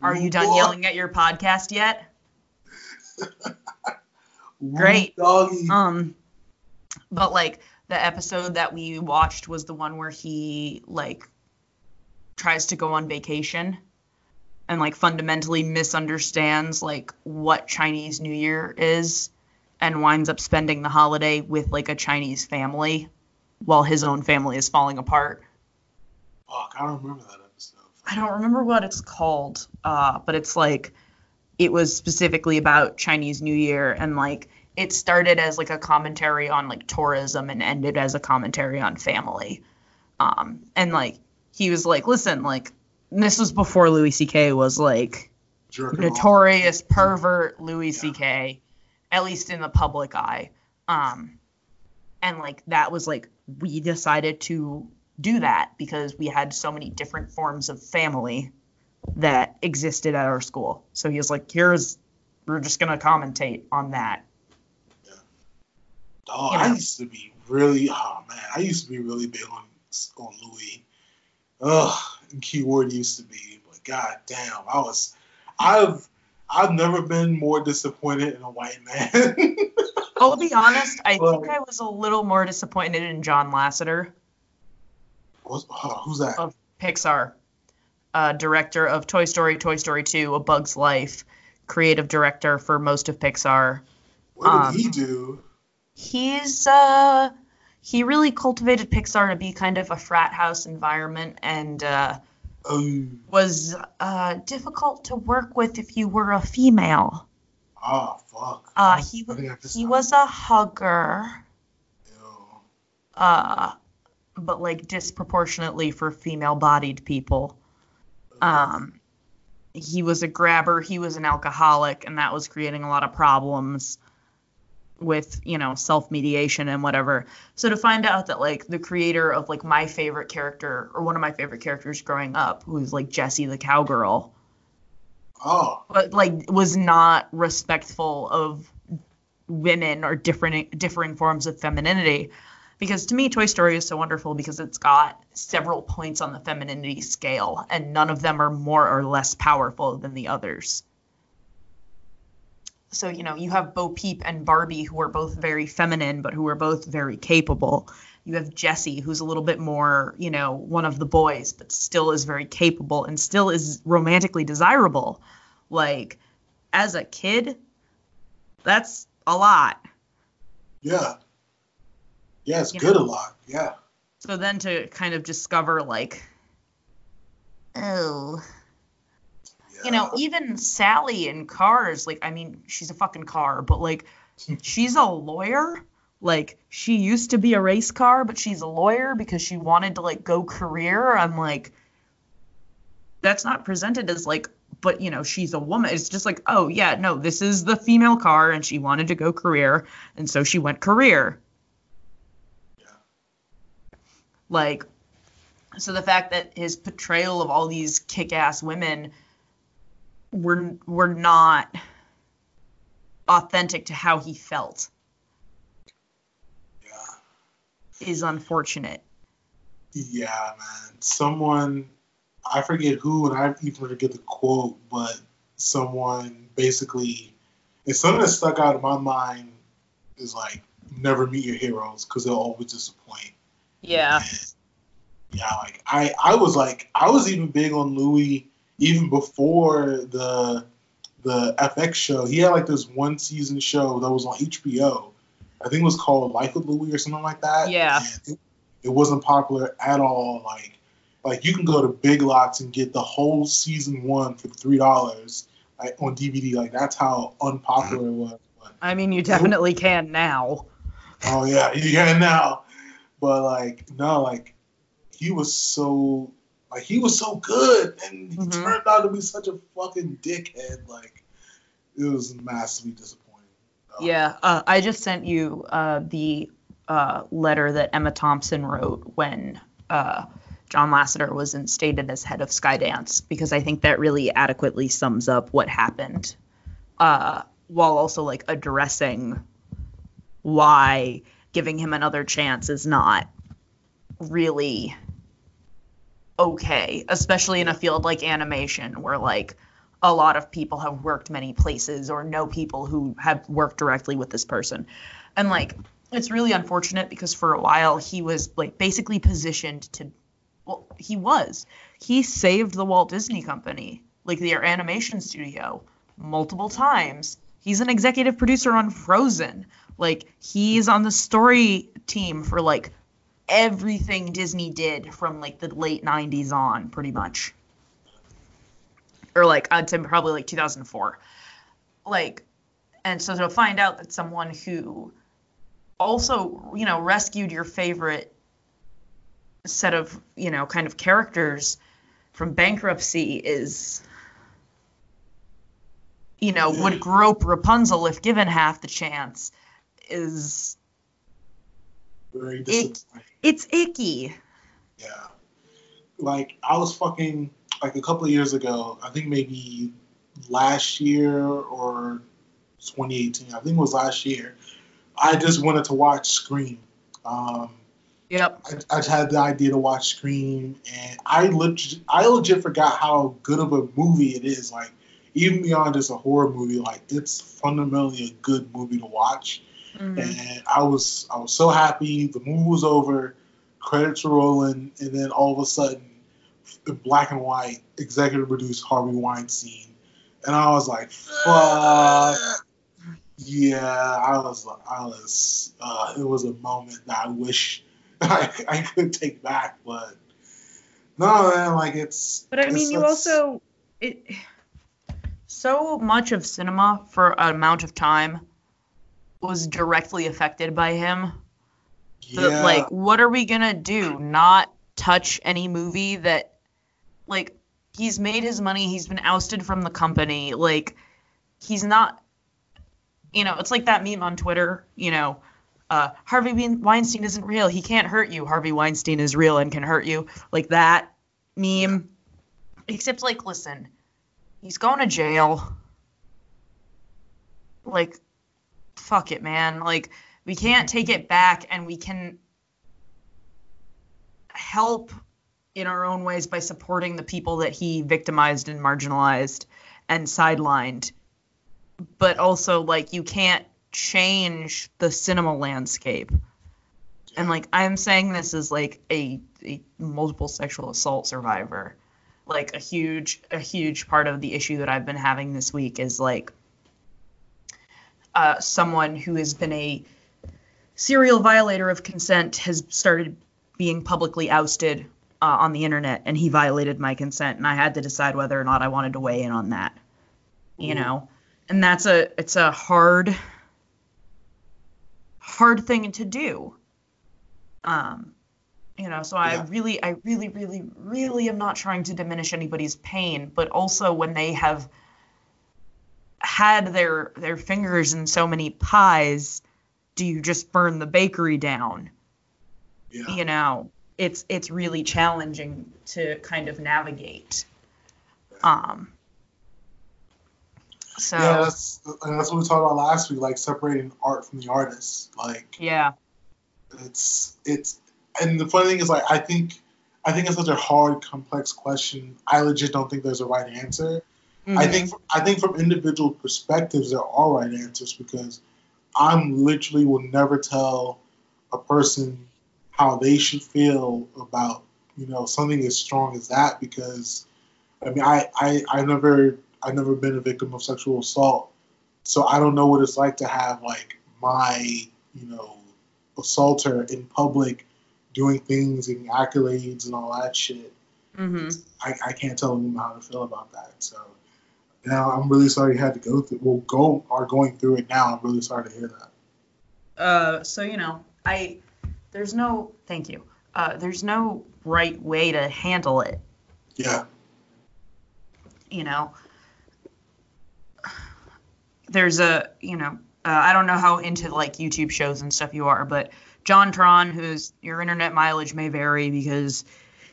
Are you done yelling at your podcast yet? Great. doggy. Um, but like the episode that we watched was the one where he like tries to go on vacation and like fundamentally misunderstands like what Chinese New Year is and winds up spending the holiday with like a Chinese family while his own family is falling apart. Fuck, I don't remember that episode. I don't remember what it's called, uh, but it's like it was specifically about Chinese New Year and like it started as like a commentary on like tourism and ended as a commentary on family. Um, and like he was like, listen, like this was before Louis C.K. was like Jerking off. notorious pervert Louis Yeah. C.K. At least in the public eye. Um, and like that was like we decided to do that because we had so many different forms of family that existed at our school. So he was like, "Here's, we're just gonna commentate on that." Dog, you I know. used to be really, oh man, I used to be really big on on Louis. Ugh, and keyword used to be, but god damn, I was, I've, I've never been more disappointed in a white man. I'll be honest. I Well- think I was a little more disappointed in John Lasseter, What's, oh, who's that? Of- Pixar, uh, director of Toy Story, Toy Story 2, A Bug's Life, creative director for most of Pixar. what did um, he do? he's uh he really cultivated Pixar to be kind of a frat house environment and uh, Oh, was uh, difficult to work with if you were a female. oh fuck. Uh, he he was a hugger, Ew. uh, but like disproportionately for female-bodied people. Um, he was a grabber. He was an alcoholic, and that was creating a lot of problems with you know self-mediation and whatever. So to find out that like the creator of like my favorite character or one of my favorite characters growing up, who's like Jessie the cowgirl, Oh, but like was not respectful of women or different differing forms of femininity. Because to me toy story is so wonderful because it's got several points on the femininity scale and none of them are more or less powerful than the others so you know you have bo peep and barbie who are both very feminine but who are both very capable you have Jessie, who's a little bit more, you know, one of the boys, but still is very capable and still is romantically desirable. Like, as a kid, that's a lot. yeah. Yeah, it's You good know? a lot. Yeah. So then to kind of discover, like, oh, yeah. you know, even Sally in Cars, like, I mean, she's a fucking car, but like, she's a lawyer. Like, she used to be a race car, but she's a lawyer because she wanted to like go career. I'm like, that's not presented as like, but you know, she's a woman. It's just like, oh yeah, no, this is the female car, and she wanted to go career, and so she went career. Yeah. Like, so the fact that his portrayal of all these kick-ass women were were not authentic to how he felt Yeah. is unfortunate. Yeah, man. Someone, I forget who, and I even forget the quote, but someone basically, it's something that stuck out in my mind is like, never meet your heroes because they'll always disappoint. Yeah. And, yeah, like I, I was like, I was even big on Louis even before the the FX show. He had like this one season show that was on HBO. I think it was called Life with Louis or something like that. Yeah. It, it wasn't popular at all. Like, like you can go to Big Lots and get the whole season one for three dollars like, on DVD. Like that's how unpopular it was. But I mean, you definitely can now. Oh yeah, you can now. But like no, like he was so like he was so good and he Mhm. turned out to be such a fucking dickhead. Like it was massively disappointing. Uh, Yeah. Uh, I just sent you uh, the uh, letter that Emma Thompson wrote when uh, John Lasseter was instated as head of Skydance because I think that really adequately sums up what happened, uh, while also like addressing why giving him another chance is not really okay, especially in a field like animation where like a lot of people have worked many places or know people who have worked directly with this person. And like it's really unfortunate because for a while he was like basically positioned to well, he was. He saved the Walt Disney Company, like their animation studio, multiple times. He's an executive producer on Frozen. Like he's on the story team for like everything Disney did from like the late 90s on, pretty much. Or like I'd say probably like 2004. Like and so to find out that someone who also, you know, rescued your favorite set of you know kind of characters from bankruptcy is you know would grope Rapunzel if given half the chance is Very disappointing. it's icky. Yeah. Like I was fucking like a couple of years ago, I think maybe last year or 2018. I think it was last year. I just wanted to watch Scream. Um, Yep. I, I had the idea to watch Scream, and I legit, I legit forgot how good of a movie it is. Like even beyond just a horror movie, like it's fundamentally a good movie to watch. Mhm. And I was I was so happy. The movie was over, credits were rolling, and then all of a sudden, in black and white, executive produced Harvey Weinstein, and I was like, "Fuck." Yeah, I was, I was, uh, it was a moment that I wish I, I could take back, but no, man, like it's. But I it's- mean, you also it so much of cinema for an amount of time was directly affected by him. yeah, like what are we gonna do? Not touch any movie that like he's made his money he's been ousted from the company like he's not you know it's like that meme on twitter you know uh, harvey weinstein isn't real he can't hurt you harvey weinstein is real and can hurt you like that meme. Except like listen he's going to jail. Like fuck it man. Like we can't take it back and we can help in our own ways by supporting the people that he victimized and marginalized and sidelined. But also like you can't change the cinema landscape. And like i'm saying this as like a, a multiple sexual assault survivor. Like a huge a huge part of the issue that i've been having this week is like uh, someone who has been a serial violator of consent has started being publicly ousted uh, on the internet and he violated my consent and i had to decide whether or not i wanted to weigh in on that you know? And that's a it's a hard hard thing to do. Um you know so i Yeah. really i really really really am not trying to diminish anybody's pain but also when they have had their their fingers in so many pies do you just burn the bakery down yeah. you know it's it's really challenging to kind of navigate um so Yeah, that's and that's what we talked about last week, like separating art from the artist. Like yeah it's it's and the funny thing is like I think I think it's such a hard, complex question. I legit don't think there's a right answer. I Mhm. think I think from individual perspectives there are right answers because I'm literally will never tell a person how they should feel about you know something as strong as that because I mean I I I never I've never been a victim of sexual assault so I don't know what it's like to have like my you know assaulter in public doing things and accolades and all that shit Mhm. I, I can't tell them how to feel about that. So now I'm really sorry you had to go through. Well, go are going through it now. I'm really sorry to hear that. uh so you know i there's no thank you uh there's no right way to handle it Yeah, you know there's a you know uh, i don't know how into like youtube shows and stuff you are but JonTron who's your internet mileage may vary because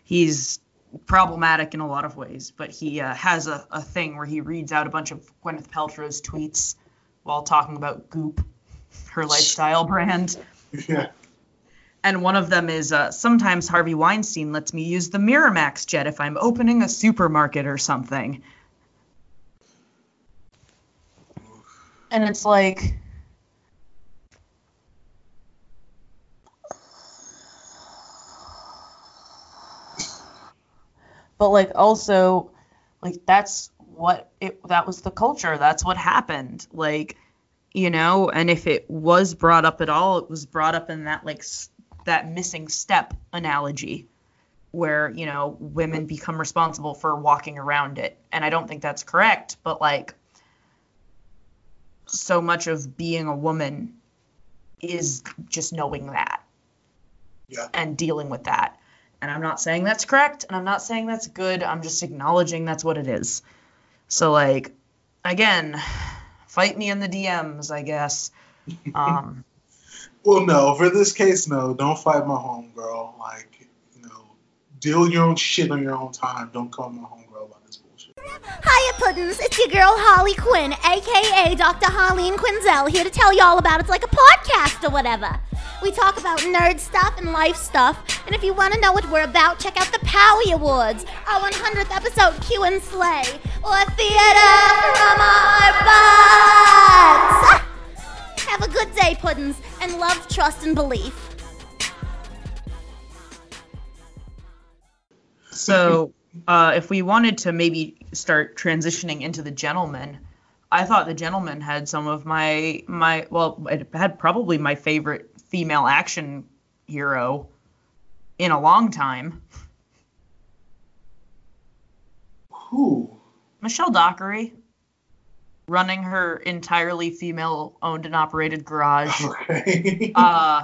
he's problematic in a lot of ways, but he uh, has a, a thing where he reads out a bunch of Gwyneth Paltrow's tweets while talking about Goop, her lifestyle brand. Yeah. And one of them is uh, sometimes Harvey Weinstein lets me use the Miramax jet if I'm opening a supermarket or something. And it's like, but like also like that's what it that was the culture. That's what happened. Like you know and if it was brought up at all it was brought up in that like that missing step analogy where you know women become responsible for walking around it. And i don't think that's correct but like so much of being a woman is just knowing that Yeah. and dealing with that and i'm not saying that's correct and i'm not saying that's good i'm just acknowledging that's what it is so like again fight me in the dms i guess um Well, no, for this case, no. Don't fight my homegirl. Like, you know, deal your own shit on your own time. Don't call my homegirl about this bullshit. Hiya, Puddins. It's your girl Harley Quinn, aka Dr. Harleen Quinzel, here to tell you all about it's like a podcast or whatever. We talk about nerd stuff and life stuff, and if you want to know what we're about, check out the Powie Awards, our 100th episode Q and Slay, or Theater from Our Butts. Have a good day, Puddins, and love, trust, and belief. So, uh, if we wanted to maybe start transitioning into the gentleman, I thought the gentleman had some of my my well, it had probably my favorite female action hero in a long time, Who? Michelle Dockery, running her entirely female-owned and operated garage. Okay. uh,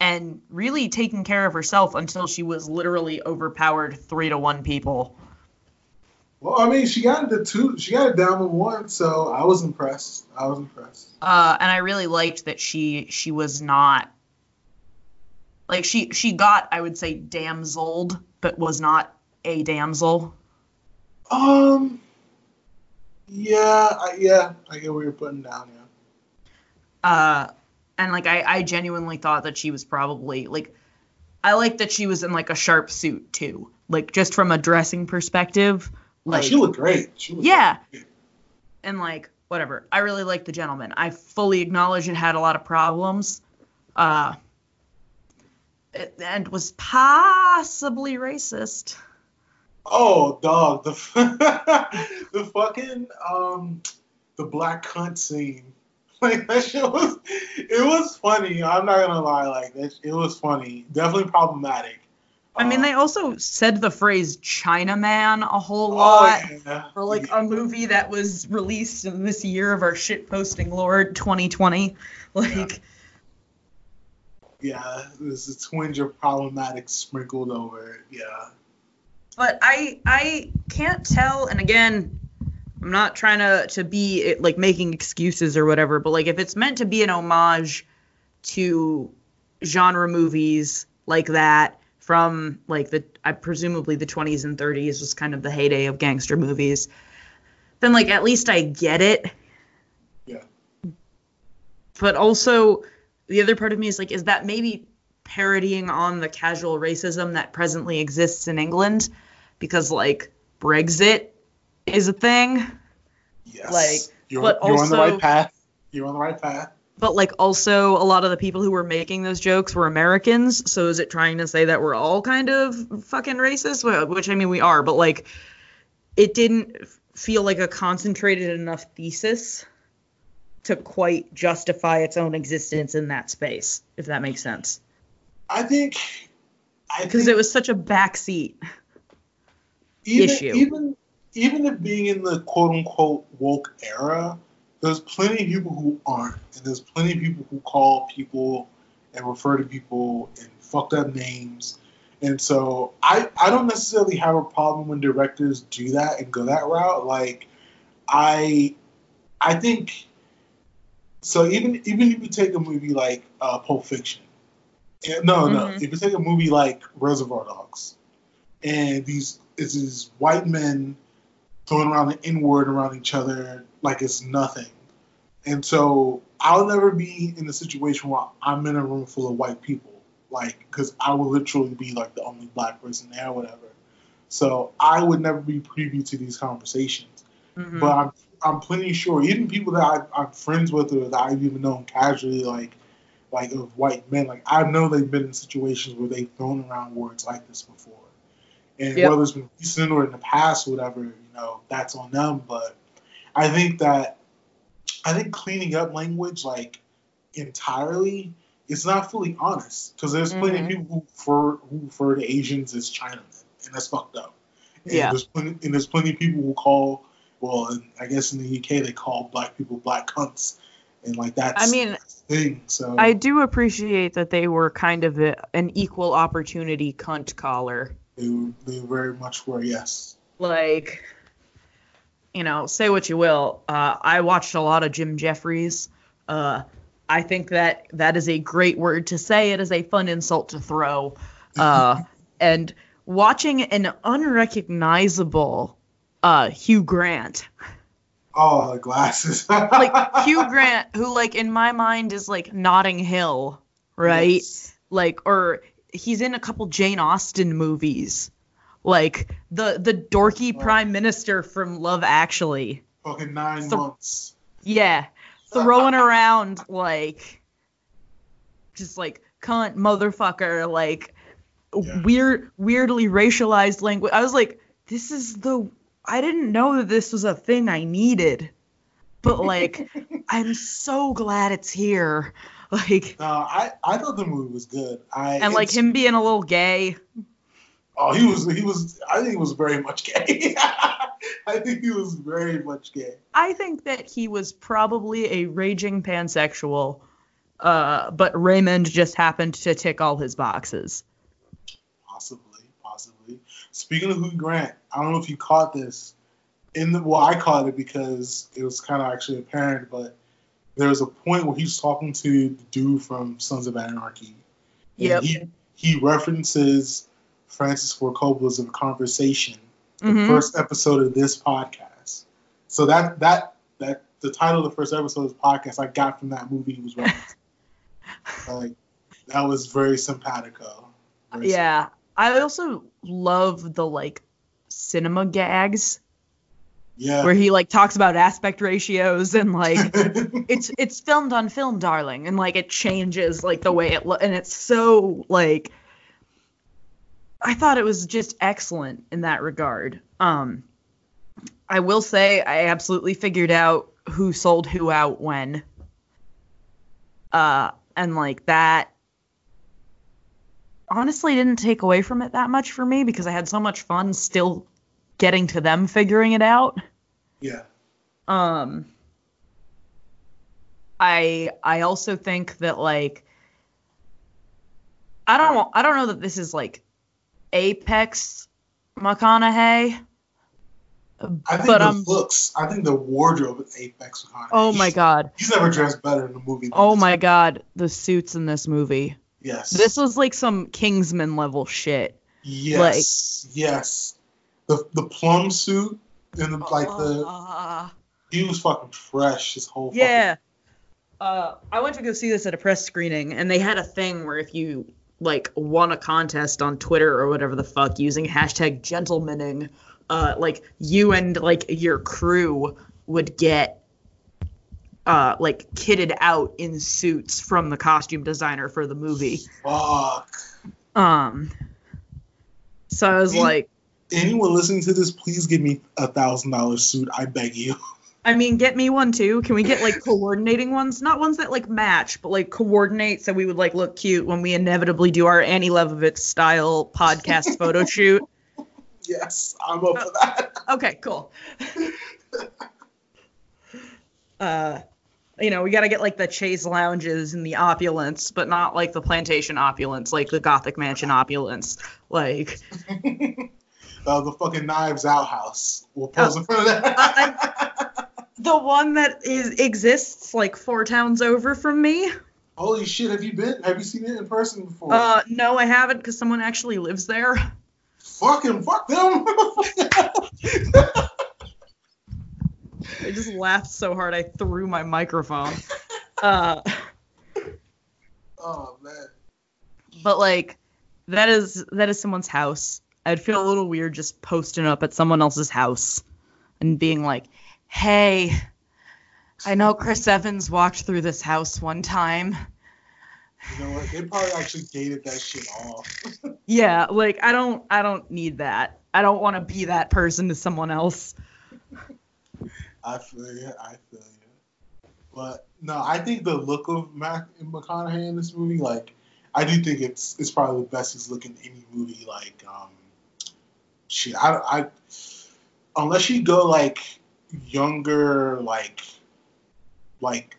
and really taking care of herself until she was literally overpowered three to one people. Well, I mean, she got into two. She got it down with one, so I was impressed. I was impressed. Uh, and I really liked that she she was not like she she got I would say damseled, but was not a damsel. Um. Yeah, I, yeah, I get what you're putting down. Yeah. Uh, and like I I genuinely thought that she was probably like I like that she was in like a sharp suit too, like just from a dressing perspective. Like, she looked great. She looked Yeah. great. and like whatever. I really like the gentleman. I fully acknowledge it had a lot of problems, uh, and was possibly racist. Oh, dog, the the fucking um the black cunt scene. Like that shit was it was funny. I'm not gonna lie, like that it was funny. Definitely problematic. I mean, they also said the phrase "Chinaman" a whole oh, lot yeah. for like a movie that was released in this year of our shit posting lord 2020. Like, yeah, there's a twinge of problematic sprinkled over it. Yeah. but I I can't tell. And again, I'm not trying to to be like making excuses or whatever. But like, if it's meant to be an homage to genre movies like that from like the I presumably the 20s and 30s was kind of the heyday of gangster movies. Then like at least I get it. Yeah. But also the other part of me is like, is that maybe parodying on the casual racism that presently exists in England? Because like Brexit is a thing, Yes. Like, you're, but you're on the right path. You're on the right path. But like also a lot of the people who were making those jokes were Americans. So is it trying to say that we're all kind of fucking racist? Well, Which I mean we are, but like it didn't feel like a concentrated enough thesis to quite justify its own existence in that space, if that makes sense. I think Because it was such a backseat. even, issue. Even even if being in the quote unquote woke era, there's plenty of people who aren't, and there's plenty of people who call people and refer to people in fucked up names. And so I I don't necessarily have a problem when directors do that and go that route. Like I I think so even even if you take a movie like uh, Pulp Fiction. Yeah, no, no. Mhm. If you take a movie like Reservoir Dogs, and these it's these white men throwing around the N word around each other like it's nothing. And so I'll never be in a situation where I'm in a room full of white people, like because I will literally be like the only black person there, or whatever. So I would never be privy to these conversations. Mhm. But I'm I'm pretty sure even people that I, I'm friends with or that I've even known casually, like like of white men, like I know they've been in situations where they've thrown around words like this before, and Yep. whether it's been recent or in the past, or whatever, you know, that's on them. But I think that I think cleaning up language like entirely it's not fully honest because there's plenty Mhm. of people who refer, who refer to Asians as Chinamen, and that's fucked up. And Yeah. There's plenty, and there's plenty of people who call, well, I guess in the UK they call black people black cunts, and like that's I mean, that's the thing. So I do appreciate that they were kind of a, an equal opportunity cunt caller. They, they very much were yes. Like, you know, say what you will. Uh, I watched a lot of Jim Jeffries. Uh, I think that that is a great word to say. It is a fun insult to throw. Uh, and watching an unrecognizable uh, Hugh Grant, Oh, the glasses. like Hugh Grant, who like in my mind is like Notting Hill, right? Yes. like or he's in a couple Jane Austen movies. Like the the dorky Wow. prime minister from Love Actually. Fucking nine So- months. Yeah. Throwing around like just like cunt motherfucker like Yeah. weird weirdly racialized language. I was like this is the I didn't know that this was a thing I needed. But like I'm so glad it's here. Like No, I I thought the movie was good. I and like him being a little gay. Oh, he was he was. I think he was very much gay. I think he was very much gay. I think that he was probably a raging pansexual, uh, but Raymond just happened to tick all his boxes. Possibly, possibly. Speaking of Hugh Grant, I don't know if you caught this. In the well, I caught it because it was kind of actually apparent, but there was a point where he's talking to the dude from Sons of Anarchy. and Yep. He he references Francis Ford Coppola's Conversation," the Mhm. first episode of this podcast. So that that that the title of the first episode of this podcast I got from that movie he was referencing. like that was very simpatico. Very Yeah, I also love the like cinema gags Yeah. where he like talks about aspect ratios and like it's it's filmed on film, darling, and like it changes like the way it look, and it's so like I thought it was just excellent in that regard. Um, I will say I absolutely figured out who sold who out when. Uh, and like that honestly didn't take away from it that much for me because I had so much fun still getting to them figuring it out. yeah. Um I I also think that like I don't I don't know that this is like Apex McConaughey. I think But, the um, looks. I think the wardrobe of Apex McConaughey. Oh my god. He's never dressed better in a movie. Oh my god, the suits in this movie. Yes. This was like some Kingsman level shit. Yes. yes. The the plum suit and the, like the Uh, he was fucking fresh. His whole Yeah. Uh, I went to go see this at a press screening, and they had a thing where if you like won a contest on Twitter or whatever the fuck using hashtag gentlemaning, uh, like you and like your crew would get uh like kitted out in suits from the costume designer for the movie. Fuck. Um. So I was like, Anyone listening to this, please give me a thousand dollar suit. I beg you. I mean, get me one too. Can we get like coordinating ones? Not ones that like match, but like coordinate so we would like look cute when we inevitably do our Annie Leibovitz style podcast photo shoot. Yes, I'm up for that. Okay, cool. uh, you know, we got to get like the chaise lounges and the opulence, but not like the plantation opulence, like the Gothic mansion opulence. Like, uh, the fucking Knives Out house. We'll Oh. pose in front of that. the one that is exists like four towns over from me. Holy shit! Have you been? Have you seen it in person before? Uh, no, I haven't because someone actually lives there. Fucking fuck them. I just laughed so hard I threw my microphone. Uh, oh man. but like, that is that is someone's house. I'd feel a little weird just posting up at someone else's house and being like, hey, I know Chris Evans walked through this house one time. You know what? They probably actually gated that shit off. Yeah, like I don't I don't need that. I don't want to be that person to someone else. I feel you. I feel you. But no, I think the look of Mac and McConaughey in this movie, like, I do think it's it's probably the best he's looked in any movie. Like, um, shit, I, I unless you go like younger, like, like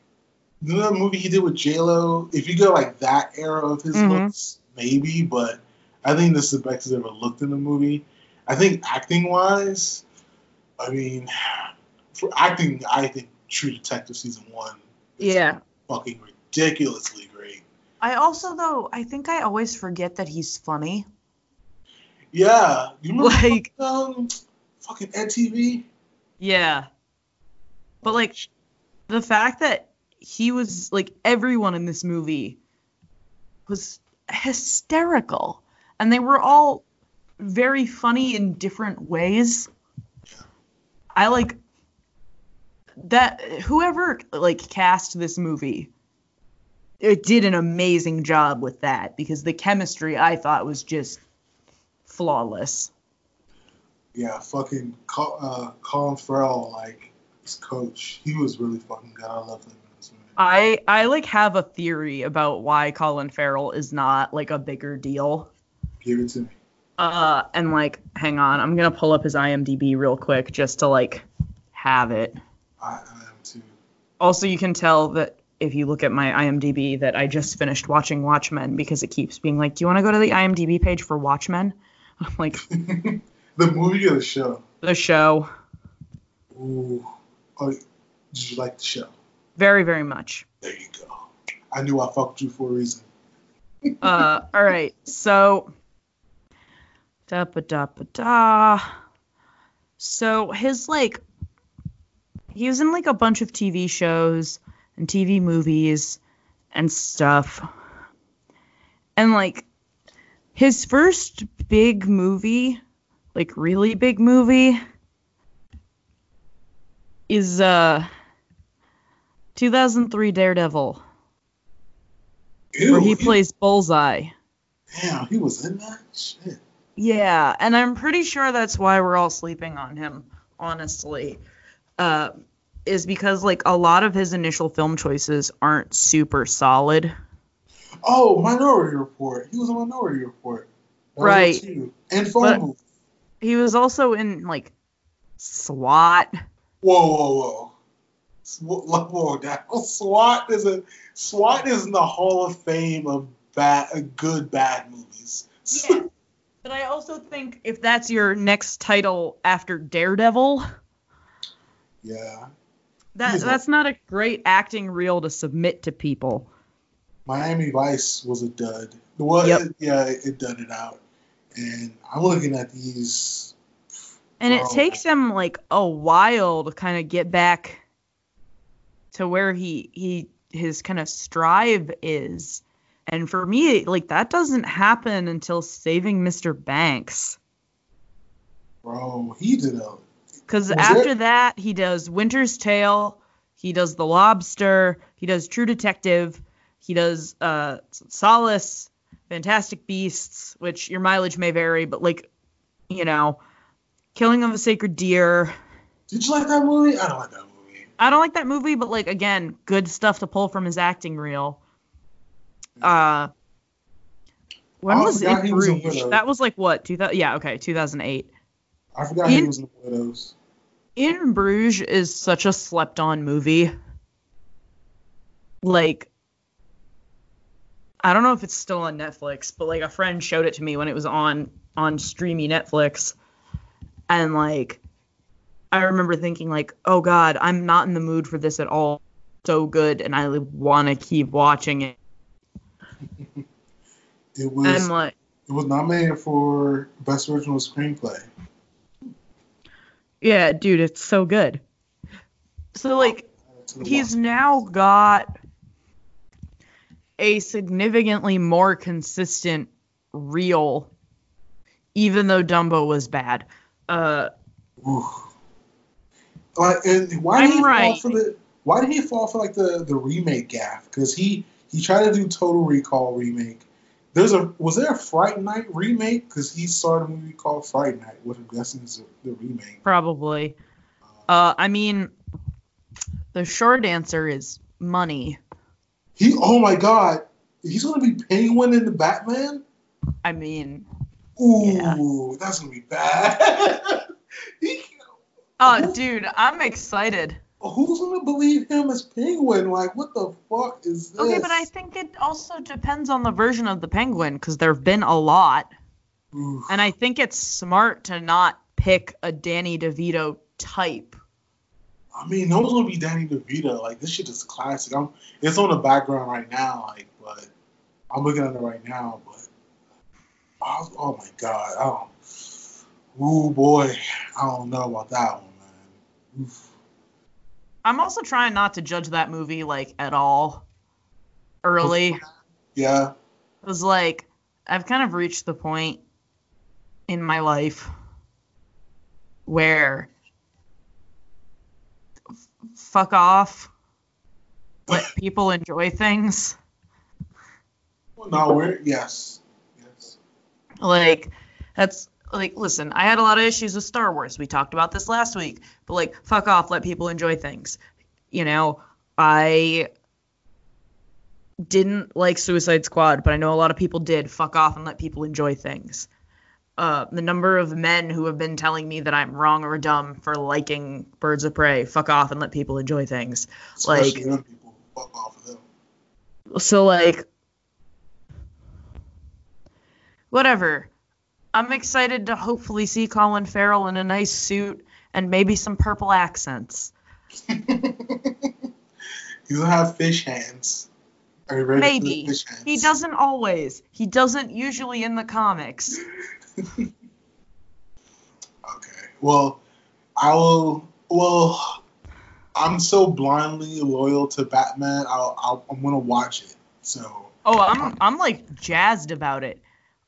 you know the movie he did with J Lo. If you go like that era of his Mhm. looks, maybe. But I think this is the best he's ever looked in a movie. I think acting wise, I mean, for acting, I think True Detective season one is Yeah. fucking ridiculously great. I also though I think I always forget that he's funny. Yeah, you remember Like um, fucking EDtv? yeah. But like the fact that he was like everyone in this movie was hysterical and they were all very funny in different ways. I like that whoever like cast this movie it did an amazing job with that because the chemistry I thought was just flawless. Yeah, fucking uh, Colin Farrell, like his coach, he was really fucking good. I loved him in this movie. I I like have a theory about why Colin Farrell is not like a bigger deal. Give it to me. Uh and like hang on, I'm to pull up his IMDb real quick just to like have it. I, I am too. Also, you can tell that if you look at my IMDb that I just finished watching Watchmen because it keeps being like, "Do you want to go to the IMDb page for Watchmen?" I'm like, the movie or the show? the show Ooh. Oh, did you like the show? very very much. There you go. I knew I fucked you for a reason. uh, all right. So, da ba da ba da. So his like, he was in like a bunch of TV shows and TV movies and stuff, and like, his first big movie, like really big movie, is uh. 2003 Daredevil, Ew, where he plays Bullseye. Damn, he was in that shit. Yeah, and I'm pretty sure that's why we're all sleeping on him, honestly. Uh, is because like a lot of his initial film choices aren't super solid. Oh, Minority Report. He was a Minority Report. That Right. And phone But- booth. He was also in like SWAT. Whoa, whoa, whoa. Sw- Whoa, that SWAT is a SWAT is in the Hall of Fame of bad, uh, good bad movies. Yeah. But I also think if that's your next title after Daredevil, yeah. that He's that's not a great acting reel to submit to people. Miami Vice was a dud. Well, Yep. it- yeah, it, it dudded out. And I'm looking at these. And it takes him like a while to kind of get back to where he he his kind of strive is. And for me, like that doesn't happen until Saving Mr. Banks. Bro, he did a. Because after it? that, he does Winter's Tale, he does The Lobster, he does True Detective, he does uh, Solace, Fantastic Beasts, which your mileage may vary, but like, you know, Killing of a Sacred Deer. Did you like that movie? I don't like that movie. I don't like that movie, but like again, good stuff to pull from his acting reel. Uh, when was it in Bruges? That was like what? 2000? Yeah, okay, 2008. I forgot he was in the Widows. In Bruges is such a slept on movie. Like, I don't know if it's still on Netflix, but like a friend showed it to me when it was on on streamy Netflix, and like, I remember thinking like, oh god, I'm not in the mood for this at all. So good, and I want to keep watching it. It was And like, it was nominated for best original screenplay. yeah, dude, it's so good. So like, he's now got a significantly more consistent reel even though dumbo was bad uh. Like, and why did I'm he right. fall for the? Why did he fall for like the the remake gaff? Because he he tried to do Total Recall remake. There's a was there a Fright Night remake? Because he started a movie called Fright Night, which I'm guessing is the remake. Probably. Uh, I mean, the short answer is money. He oh my god, he's gonna be Penguin in the Batman. I mean, Ooh, that's gonna be bad. he, oh, dude, I'm excited. Oh, who's gonna believe him as Penguin? Like, what the fuck is this? Okay, but I think it also depends on the version of the penguin because there have been a lot, Oof. and I think it's smart to not pick a Danny DeVito type. I mean, no one's gonna be Danny DeVito. Like, this shit is classic. I'm, it's on the background right now. Like, but I'm looking at it right now. But oh, oh my god, I don't. Ooh boy, I don't know about that one, man. Oof. I'm also trying not to judge that movie like at all early. Yeah, It was like I've kind of reached the point in my life where fuck off. Let people enjoy things. no, we're yes, yes. Like that's like listen, I had a lot of issues with Star Wars. We talked about this last week. But like fuck off, let people enjoy things. You know, I didn't like Suicide Squad, but I know a lot of people did. Fuck off and let people enjoy things. Uh, the number of men who have been telling me that I'm wrong or dumb for liking Birds of Prey, fuck off and let people enjoy things. Especially Like- people. Fuck off of them. So like whatever. I'm excited to hopefully see Colin Farrell in a nice suit and maybe some purple accents. you have fish hands. Are you ready for Maybe. the fish hands? He doesn't always. He doesn't usually in the comics. Okay. Well, I will. Well, I'm so blindly loyal to Batman. I'll, I'll, I'm gonna watch it. So Oh, I'm I'm like jazzed about it.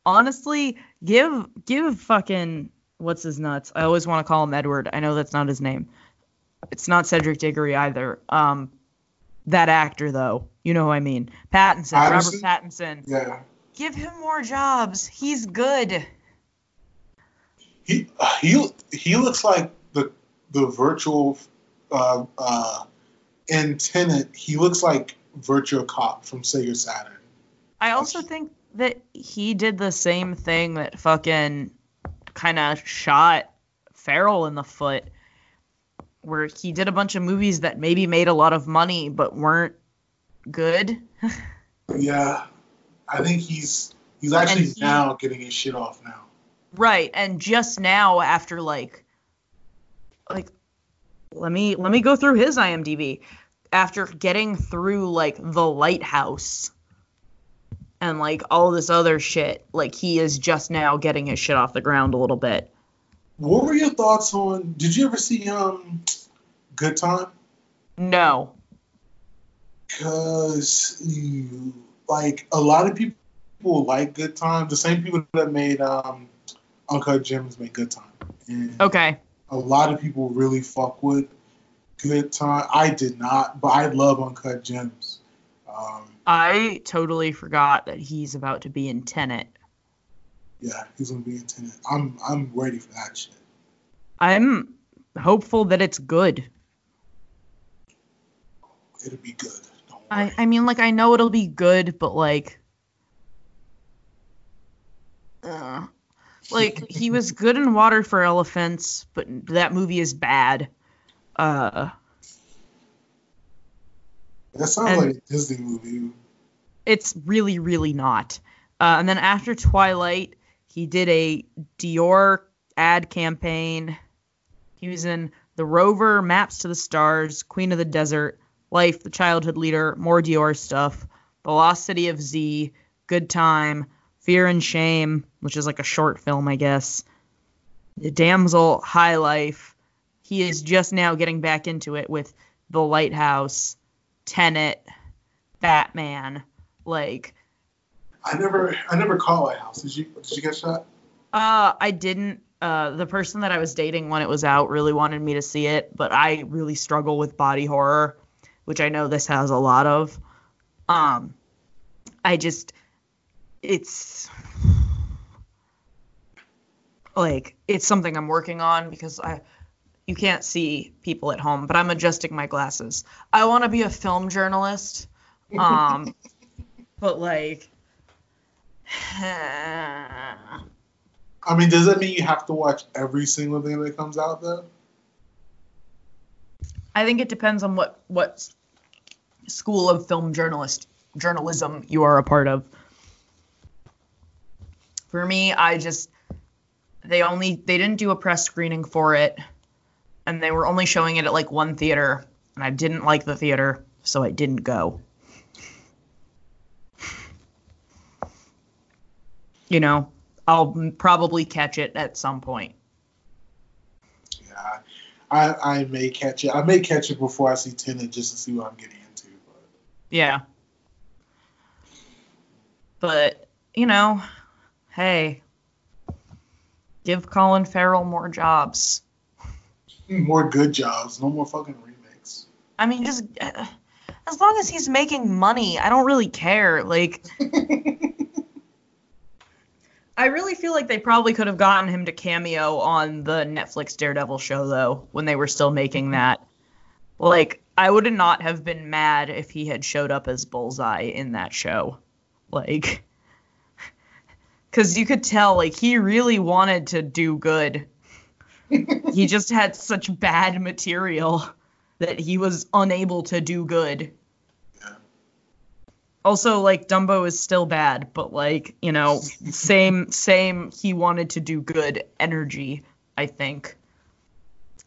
Honestly, give give fucking what's his nuts? I always want to call him Edward. I know that's not his name. It's not Cedric Diggory either. Um that actor though. You know who I mean. Pattinson, Pattinson? Robert Pattinson. yeah, Give him more jobs. He's good. He he he looks like the the virtual uh, uh, in Tenet. He looks like Virtua Cop from Sega Saturn. I also think that he did the same thing that fucking kind of shot Farrell in the foot, where he did a bunch of movies that maybe made a lot of money but weren't good. Yeah, I think he's he's actually he- now getting his shit off now. Right, and just now after like like let me let me go through his IMDb. After getting through like The Lighthouse and like all this other shit, like he is just now getting his shit off the ground a little bit. What were your thoughts on? Did you ever see um, Good Time? No. Cause you, like a lot of people like Good Time. The same people that made um, Uncut Gems made Good Time, and Okay. a lot of people really fuck with Good Time. I did not, but I love Uncut Gems. Um, I totally forgot that he's about to be in Tenet. yeah, he's gonna be in Tenet. I'm I'm ready for that shit. I'm hopeful that it's good. It'll be good. I. I mean, like, I know it'll be good, but like, uh, like he was good in Water for Elephants, but that movie is bad. Uh, that sounds like a Disney movie. it's really, really not. Uh, and then after Twilight, he did a Dior ad campaign. He was in The Rover, Maps to the Stars, Queen of the Desert, Life, The Childhood Leader, more Dior stuff, The Lost City of Z, Good Time, Fear and Shame, which is like a short film, I guess. The Damsel, High Life. He is just now getting back into it with The Lighthouse, Tenet, Batman. Like, I never I never caught Lighthouse. Did you did you catch that? uh, I didn't. uh, the person that I was dating when it was out really wanted me to see it, but I really struggle with body horror, which I know this has a lot of. Um, I just, it's like it's something I'm working on because I, you can't see people at home, but I'm adjusting my glasses. I want to be a film journalist, um, but like. I mean, does that mean you have to watch every single thing that comes out though? I think it depends on what what school of film journalist journalism you are a part of. For me, I just they only they didn't do a press screening for it and they were only showing it at like one theater and I didn't like the theater, so I didn't go. You know, I'll probably catch it at some point. Yeah, I I may catch it. I may catch it before I see Tenet just to see what I'm getting into. But Yeah. But, you know, hey, give Colin Farrell more jobs. more good jobs, no more fucking remakes. I mean, just uh, as long as he's making money, I don't really care. Like, I really feel like they probably could have gotten him to cameo on the Netflix Daredevil show, though, when they were still making that. Like, I would not have been mad if he had showed up as Bullseye in that show. Like, because you could tell, like, he really wanted to do good. he just had such bad material that he was unable to do good. Yeah. Also, like Dumbo is still bad, but like you know, same same. He wanted to do good energy, I think.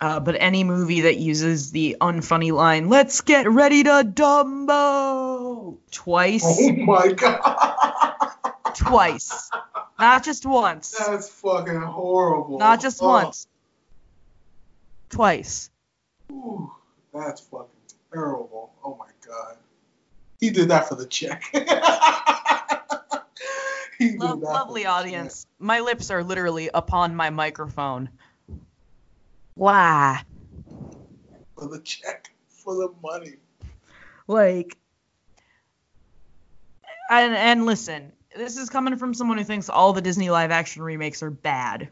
Uh, but any movie that uses the unfunny line "Let's get ready to Dumbo" twice, Oh my god, twice, not just once, that's fucking horrible. not just Oh, once, twice. ooh, that's fucking terrible. Oh my god, he did that for the check. Lo- lovely audience. My lips are literally upon my microphone. Why? For the check, for the money. Like, and and listen, this is coming from someone who thinks all the Disney live action remakes are bad,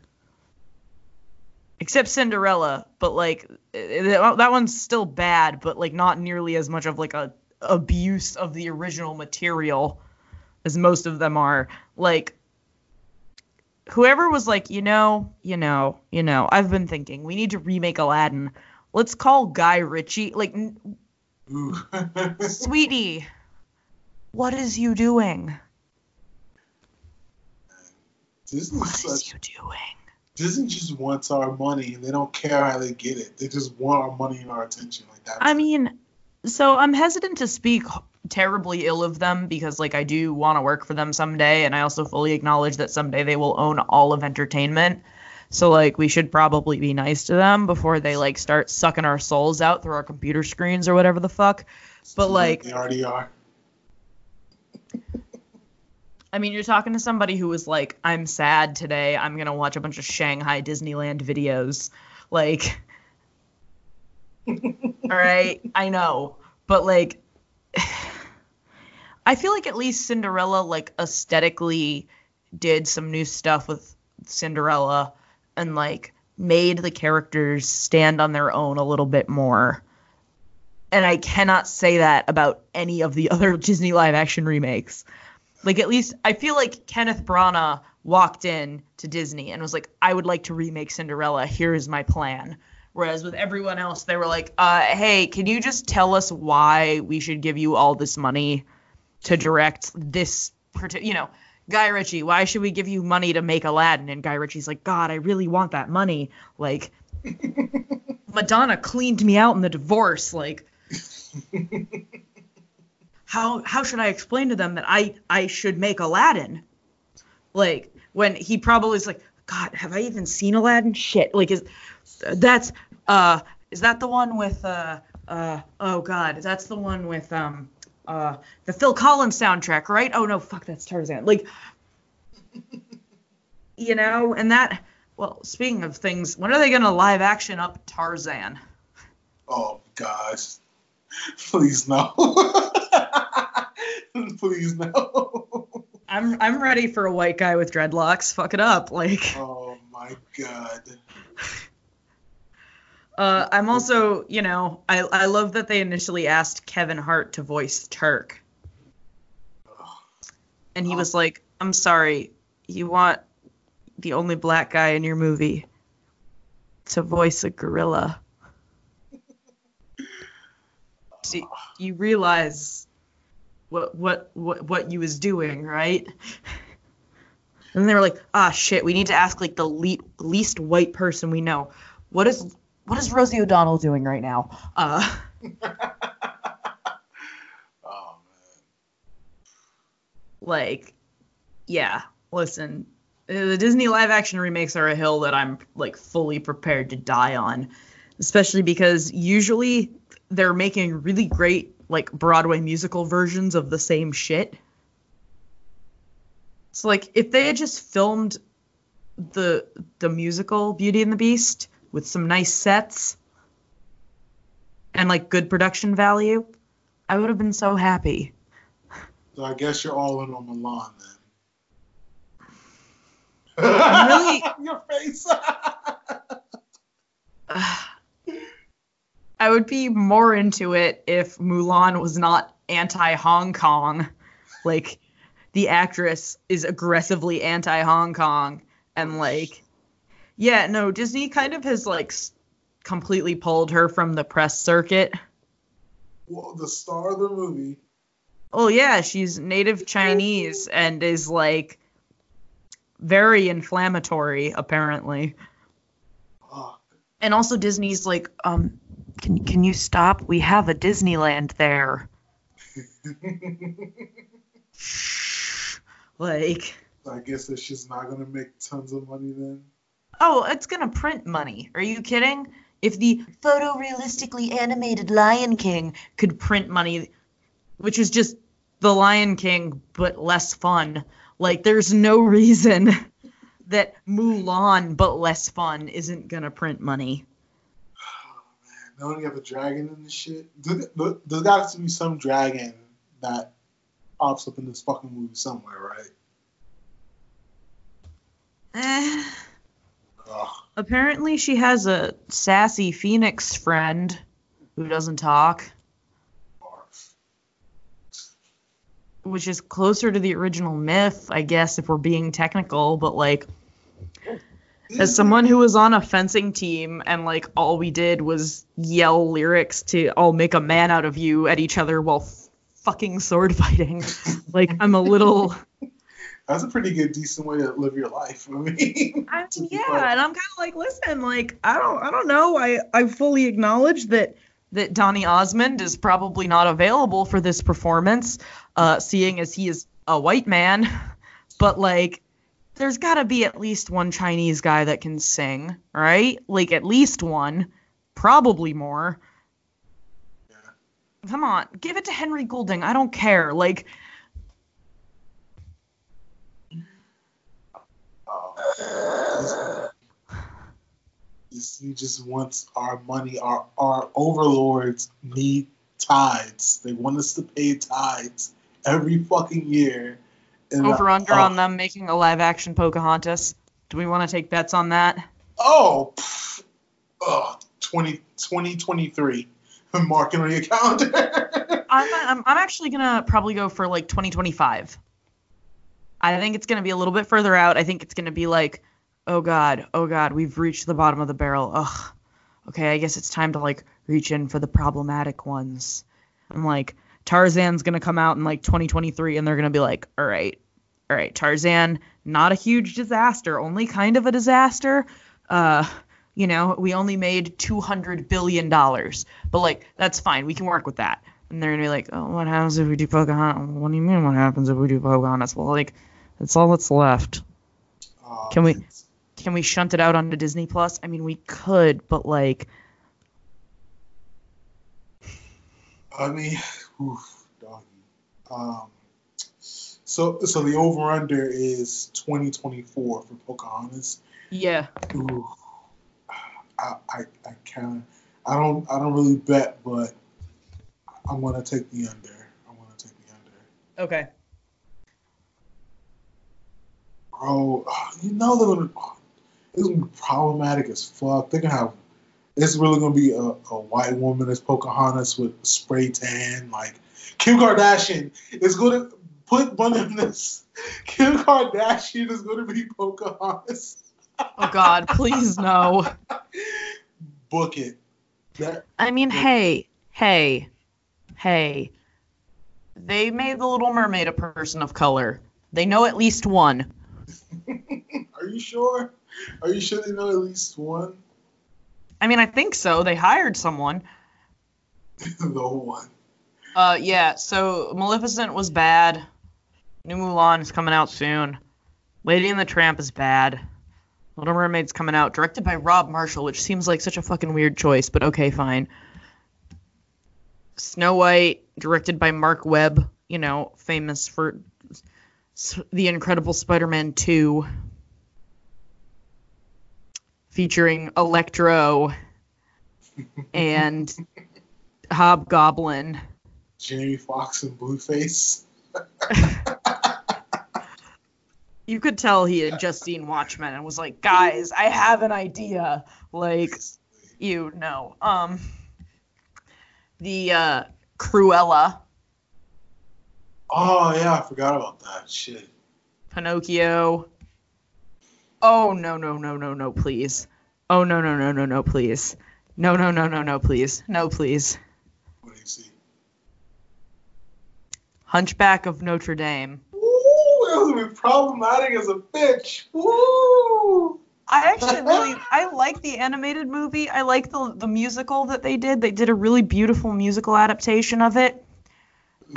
except Cinderella. But like, eh, that one's still bad, but like not nearly as much of like a abuse of the original material as most of them are. Like. Whoever was like, you know, you know, you know, I've been thinking we need to remake Aladdin. Let's call Guy Ritchie. Like. Sweetie, what is you doing? Disney, What is such, you doing? Disney just wants our money, and they don't care how they get it. They just want our money and our attention. Like that. I mean, so I'm hesitant to speak terribly ill of them because, like, I do want to work for them someday, and I also fully acknowledge that someday they will own all of entertainment. So, like, we should probably be nice to them before they, like, start sucking our souls out through our computer screens or whatever the fuck. But, like, they already are. I mean, you're talking to somebody who was like, I'm sad today. I'm going to watch a bunch of Shanghai Disneyland videos. Like, all right, I know. But, like, I feel like at least Cinderella, like, aesthetically did some new stuff with Cinderella and, like, made the characters stand on their own a little bit more. And I cannot say that about any of the other Disney live action remakes. Like at least I feel like Kenneth Branagh walked in to Disney and was like, "I would like to remake Cinderella. Here is my plan." Whereas with everyone else, they were like, uh, "Hey, can you just tell us why we should give you all this money to direct this particular, you know, Guy Ritchie? Why should we give you money to make Aladdin?" And Guy Ritchie's like, "God, I really want that money. Like, Madonna cleaned me out in the divorce. Like, how how should I explain to them that I I should make Aladdin? Like when he probably is like, God, have I even seen Aladdin? Shit, like is that's uh is that the one with uh uh oh God, that's the one with um uh the Phil Collins soundtrack, right? Oh no, fuck, that's Tarzan. Like you know, and that Well, speaking of things, when are they gonna live action up Tarzan? Oh gosh. Please no. Please no. I'm I'm ready for a white guy with dreadlocks. Fuck it up, like. Oh my god. Uh, I'm also, you know, I I love that they initially asked Kevin Hart to voice Terk, and he was like, "I'm sorry, you want the only black guy in your movie to voice a gorilla." See, you realize what what what what you was doing, right? And they were like, "Ah, shit, we need to ask like the le- least white person we know. What is what is Rosie O'Donnell doing right now?" Uh, Oh man. like, yeah. Listen, the Disney live action remakes are a hill that I'm like fully prepared to die on, especially because usually they're making really great like Broadway musical versions of the same shit. So like if they had just filmed the the musical Beauty and the Beast with some nice sets and like good production value, I would have been so happy. So I guess you're all in on Mulan then. Really- your face. I would be more into it if Mulan was not anti Hong Kong. Like, the actress is aggressively anti Hong Kong. And, like, yeah, no, Disney kind of has, like, s- completely pulled her from the press circuit. well, the star of the movie. Oh, yeah, she's native Chinese and is, like, very inflammatory, apparently. Oh, And also, Disney's like, um, can, can you stop? We have a Disneyland there. Like, I guess that she's not gonna make tons of money then. oh, it's gonna print money. Are you kidding? If the photorealistically animated Lion King could print money, which is just the Lion King but less fun, like there's no reason that Mulan but less fun isn't gonna print money. Don't you have a dragon in this shit? There, there, there's got to be some dragon that pops up in this fucking movie somewhere, right? Eh. Ugh. Apparently, she has a sassy phoenix friend who doesn't talk, barf. which is closer to the original myth, I guess, if we're being technical. But like, as someone who was on a fencing team and like all we did was yell lyrics to "I'll make a man out of you" at each other while f- fucking sword fighting, like I'm a little. That's a pretty good, decent way to live your life. I mean, I mean, yeah, fair. and I'm kind of like, listen, like I don't, I don't know. I, I fully acknowledge that that Donny Osmond is probably not available for this performance, uh, seeing as he is a white man. But like, there's got to be at least one Chinese guy that can sing, right? Like at least one, probably more. Come on, give it to Henry Golding. I don't care. Like, Oh. Disney just wants our money. Our our overlords need tithes. They want us to pay tithes every fucking year. And, uh, over under oh, on them making a live action Pocahontas. Do we want to take bets on that? Oh, pff, oh 20, 2023. Mark it on your calendar. I'm, I'm I'm actually gonna probably go for like 2025. I think it's gonna be a little bit further out. I think it's gonna be like, oh god, oh god, we've reached the bottom of the barrel. Ugh. Okay, I guess it's time to like reach in for the problematic ones. I'm like, Tarzan's gonna come out in like 2023, and they're gonna be like, all right, all right, Tarzan, not a huge disaster, only kind of a disaster. Uh, you know, we only made 200 billion dollars, but like that's fine, we can work with that. And they're gonna be like, oh, what happens if we do Pocahontas? What do you mean, what happens if we do Pocahontas? Well, like, that's all that's left. Oh, Can we- Can we shunt it out onto Disney Plus? I mean, we could, but like, I mean, oof, doggy. Um, so so the over under is 2024 for Pocahontas. Yeah. Ooh, I, I, I kind of, I don't, I don't really bet, but I'm gonna take the under. I'm gonna take the under. Okay. Bro, you know they're gonna, it's gonna be problematic as fuck. They're gonna have, it's really gonna be a, a white woman as Pocahontas with spray tan, like Kim Kardashian is gonna put one in this. Kim Kardashian is gonna be Pocahontas. Oh God, please no. Book it. That I mean, hey, hey, hey. They made the Little Mermaid a person of color. They know at least one. Are you sure? Are you sure they know at least one? I mean, I think so. They hired someone. the one. Uh, yeah. So Maleficent was bad. New Mulan is coming out soon. Lady and the Tramp is bad. Little Mermaid's coming out, directed by Rob Marshall, which seems like such a fucking weird choice, but okay, fine. Snow White, directed by Marc Webb, you know, famous for The Incredible Spider-Man 2, featuring Electro and Hobgoblin. Jamie Foxx and Blueface. You could tell he had just seen Watchmen and was like, "Guys, I have an idea." Like, you know, um, the uh, Cruella, Oh yeah, I forgot about that shit. Pinocchio. Oh no no no no no please. Oh no no no no no please. No no no no no please. No please. What do you see? Hunchback of Notre Dame. Ooh, that was gonna be problematic as a bitch. Ooh. I actually really I like the animated movie. I like the the musical that they did. They did a really beautiful musical adaptation of it.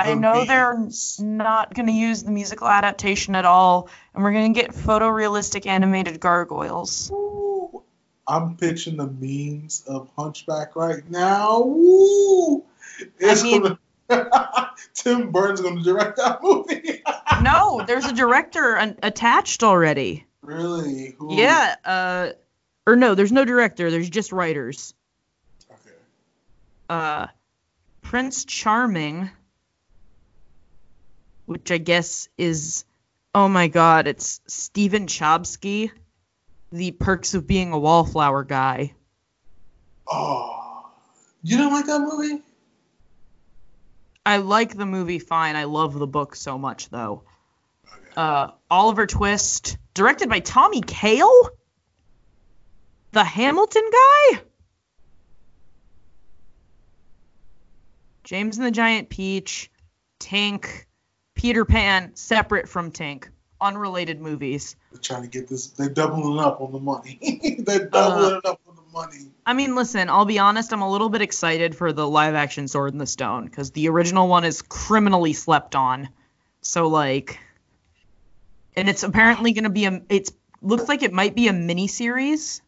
I know they're not going to use the musical adaptation at all, and we're going to get photorealistic animated gargoyles. Ooh. I'm pitching the memes of Hunchback right now. Ooh. It's mean- gonna, Tim Burton's gonna direct that movie. No, there's a director an- attached already. really? Who? Yeah, uh, or no, there's no director. There's just writers. Okay. Uh, Prince Charming, which I guess is, oh my God, it's Stephen Chbosky, the Perks of Being a Wallflower guy. Oh, you don't like that movie? I like the movie fine. I love the book so much though. Okay. Uh, Oliver Twist, directed by Tommy Kail, the Hamilton guy. James and the Giant Peach, Tink, Peter Pan, separate from Tink, unrelated movies. They're trying to get this. They're doubling up on the money. they're uh, doubling up on the money. I mean, listen, I'll be honest, I'm a little bit excited for the live action Sword in the Stone because the original one is criminally slept on. So, like, and it's apparently going to be a, it's, looks like it might be a mini series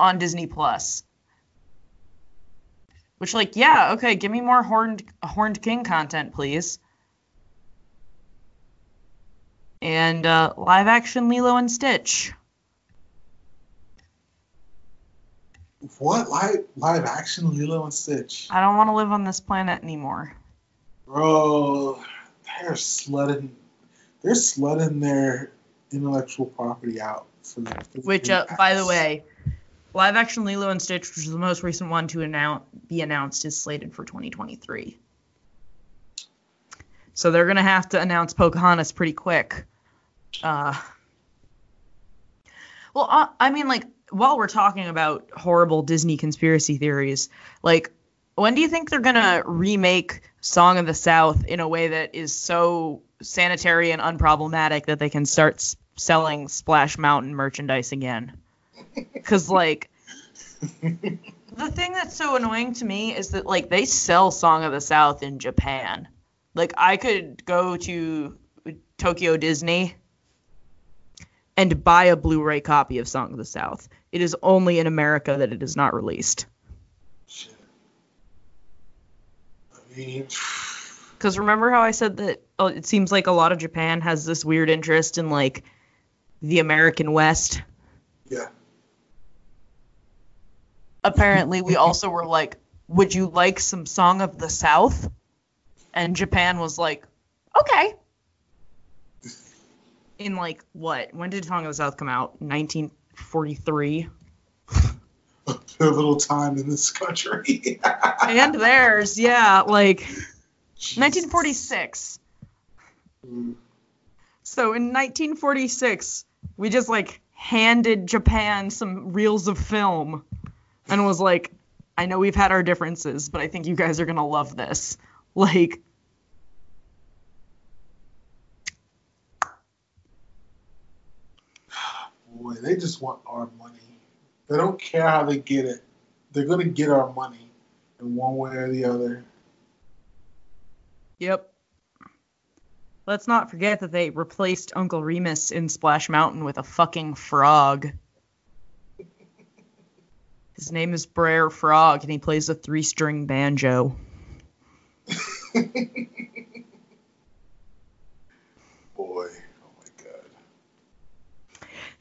on Disney Plus. Which, like, yeah, okay, give me more Horned, Horned King content, please. And uh, live action Lilo and Stitch. What live live action Lilo and Stitch? I don't want to live on this planet anymore. Bro, they're sledding. They're sledding their intellectual property out for the. for Which, uh, by the way, live action Lilo and Stitch, which is the most recent one to announce, be announced, is slated for 2023. So they're gonna have to announce Pocahontas pretty quick. Uh, well, uh, I mean, like, while we're talking about horrible Disney conspiracy theories, like, when do you think they're gonna remake Song of the South in a way that is so sanitary and unproblematic that they can start s- selling Splash Mountain merchandise again? Because, like, the thing that's so annoying to me is that, like, they sell Song of the South in Japan. Like, I could go to Tokyo Disney and buy a Blu-ray copy of Song of the South. It is only in America that it is not released. Shit. I mean, Because remember how I said that oh, it seems like a lot of Japan has this weird interest in like the American West. Yeah. Apparently, we also were like, "Would you like some Song of the South?" And Japan was like, "Okay." In like what? When did Song of the South come out? 1943. A pivotal time in this country. and theirs, yeah, like 1946. Mm. So in 1946, we just like handed Japan some reels of film and was like, I know we've had our differences, but I think you guys are going to love this. Like, Boy, they just want our money. They don't care how they get it. They're gonna get our money in one way or the other. yep. Let's not forget that they replaced Uncle Remus in Splash Mountain with a fucking frog. His name is Brer Frog, and he plays a three string banjo. Boy.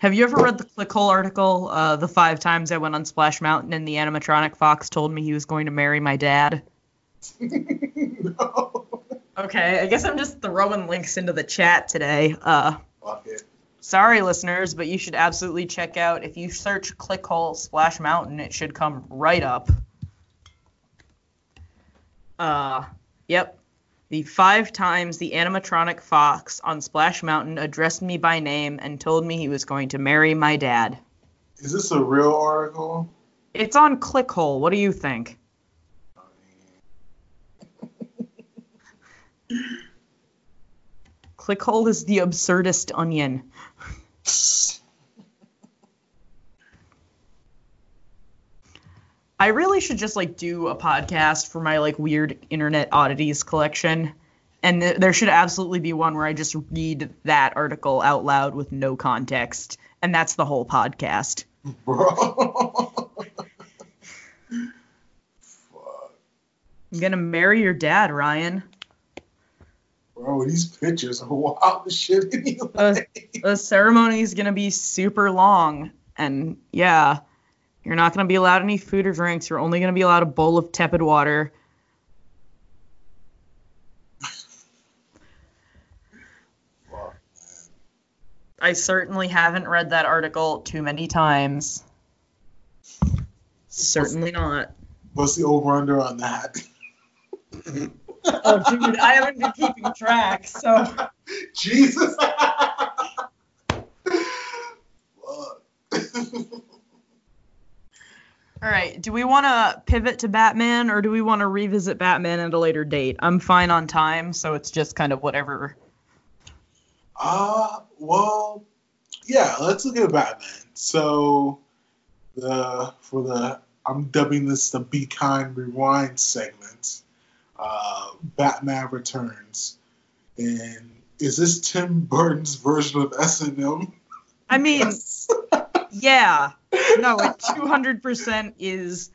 Have you ever read the Clickhole article, uh, The Five Times I Went on Splash Mountain and the animatronic fox told me he was going to marry my dad? no. Okay, I guess I'm just throwing links into the chat today. Uh, sorry, listeners, but you should absolutely check out. If you search Clickhole Splash Mountain, it should come right up. Uh, yep. The five times the animatronic fox on Splash Mountain addressed me by name and told me he was going to marry my dad. Is this a real article? It's on Clickhole. What do you think? Clickhole is the absurdist onion. I really should just like do a podcast for my like weird internet oddities collection. And th- there should absolutely be one where I just read that article out loud with no context. And that's the whole podcast. Bro. Fuck. I'm gonna marry your dad, Ryan. Bro, these pictures are wild as shit anyway. Uh, the ceremony is gonna be super long, and yeah, you're not gonna be allowed any food or drinks. You're only gonna be allowed a bowl of tepid water. I certainly haven't read that article too many times. Certainly not. What's the over under on that? Oh, dude, I haven't been keeping track, so. Jesus. All right, do we want to pivot to Batman or do we want to revisit Batman at a later date? I'm fine on time, so it's just kind of whatever. Uh, well, yeah, let's look at Batman. So, the for the I'm dubbing this the Be Kind Rewind segment. Uh, Batman Returns, and is this Tim Burton's version of S and M? I mean, yeah. No, it 200% is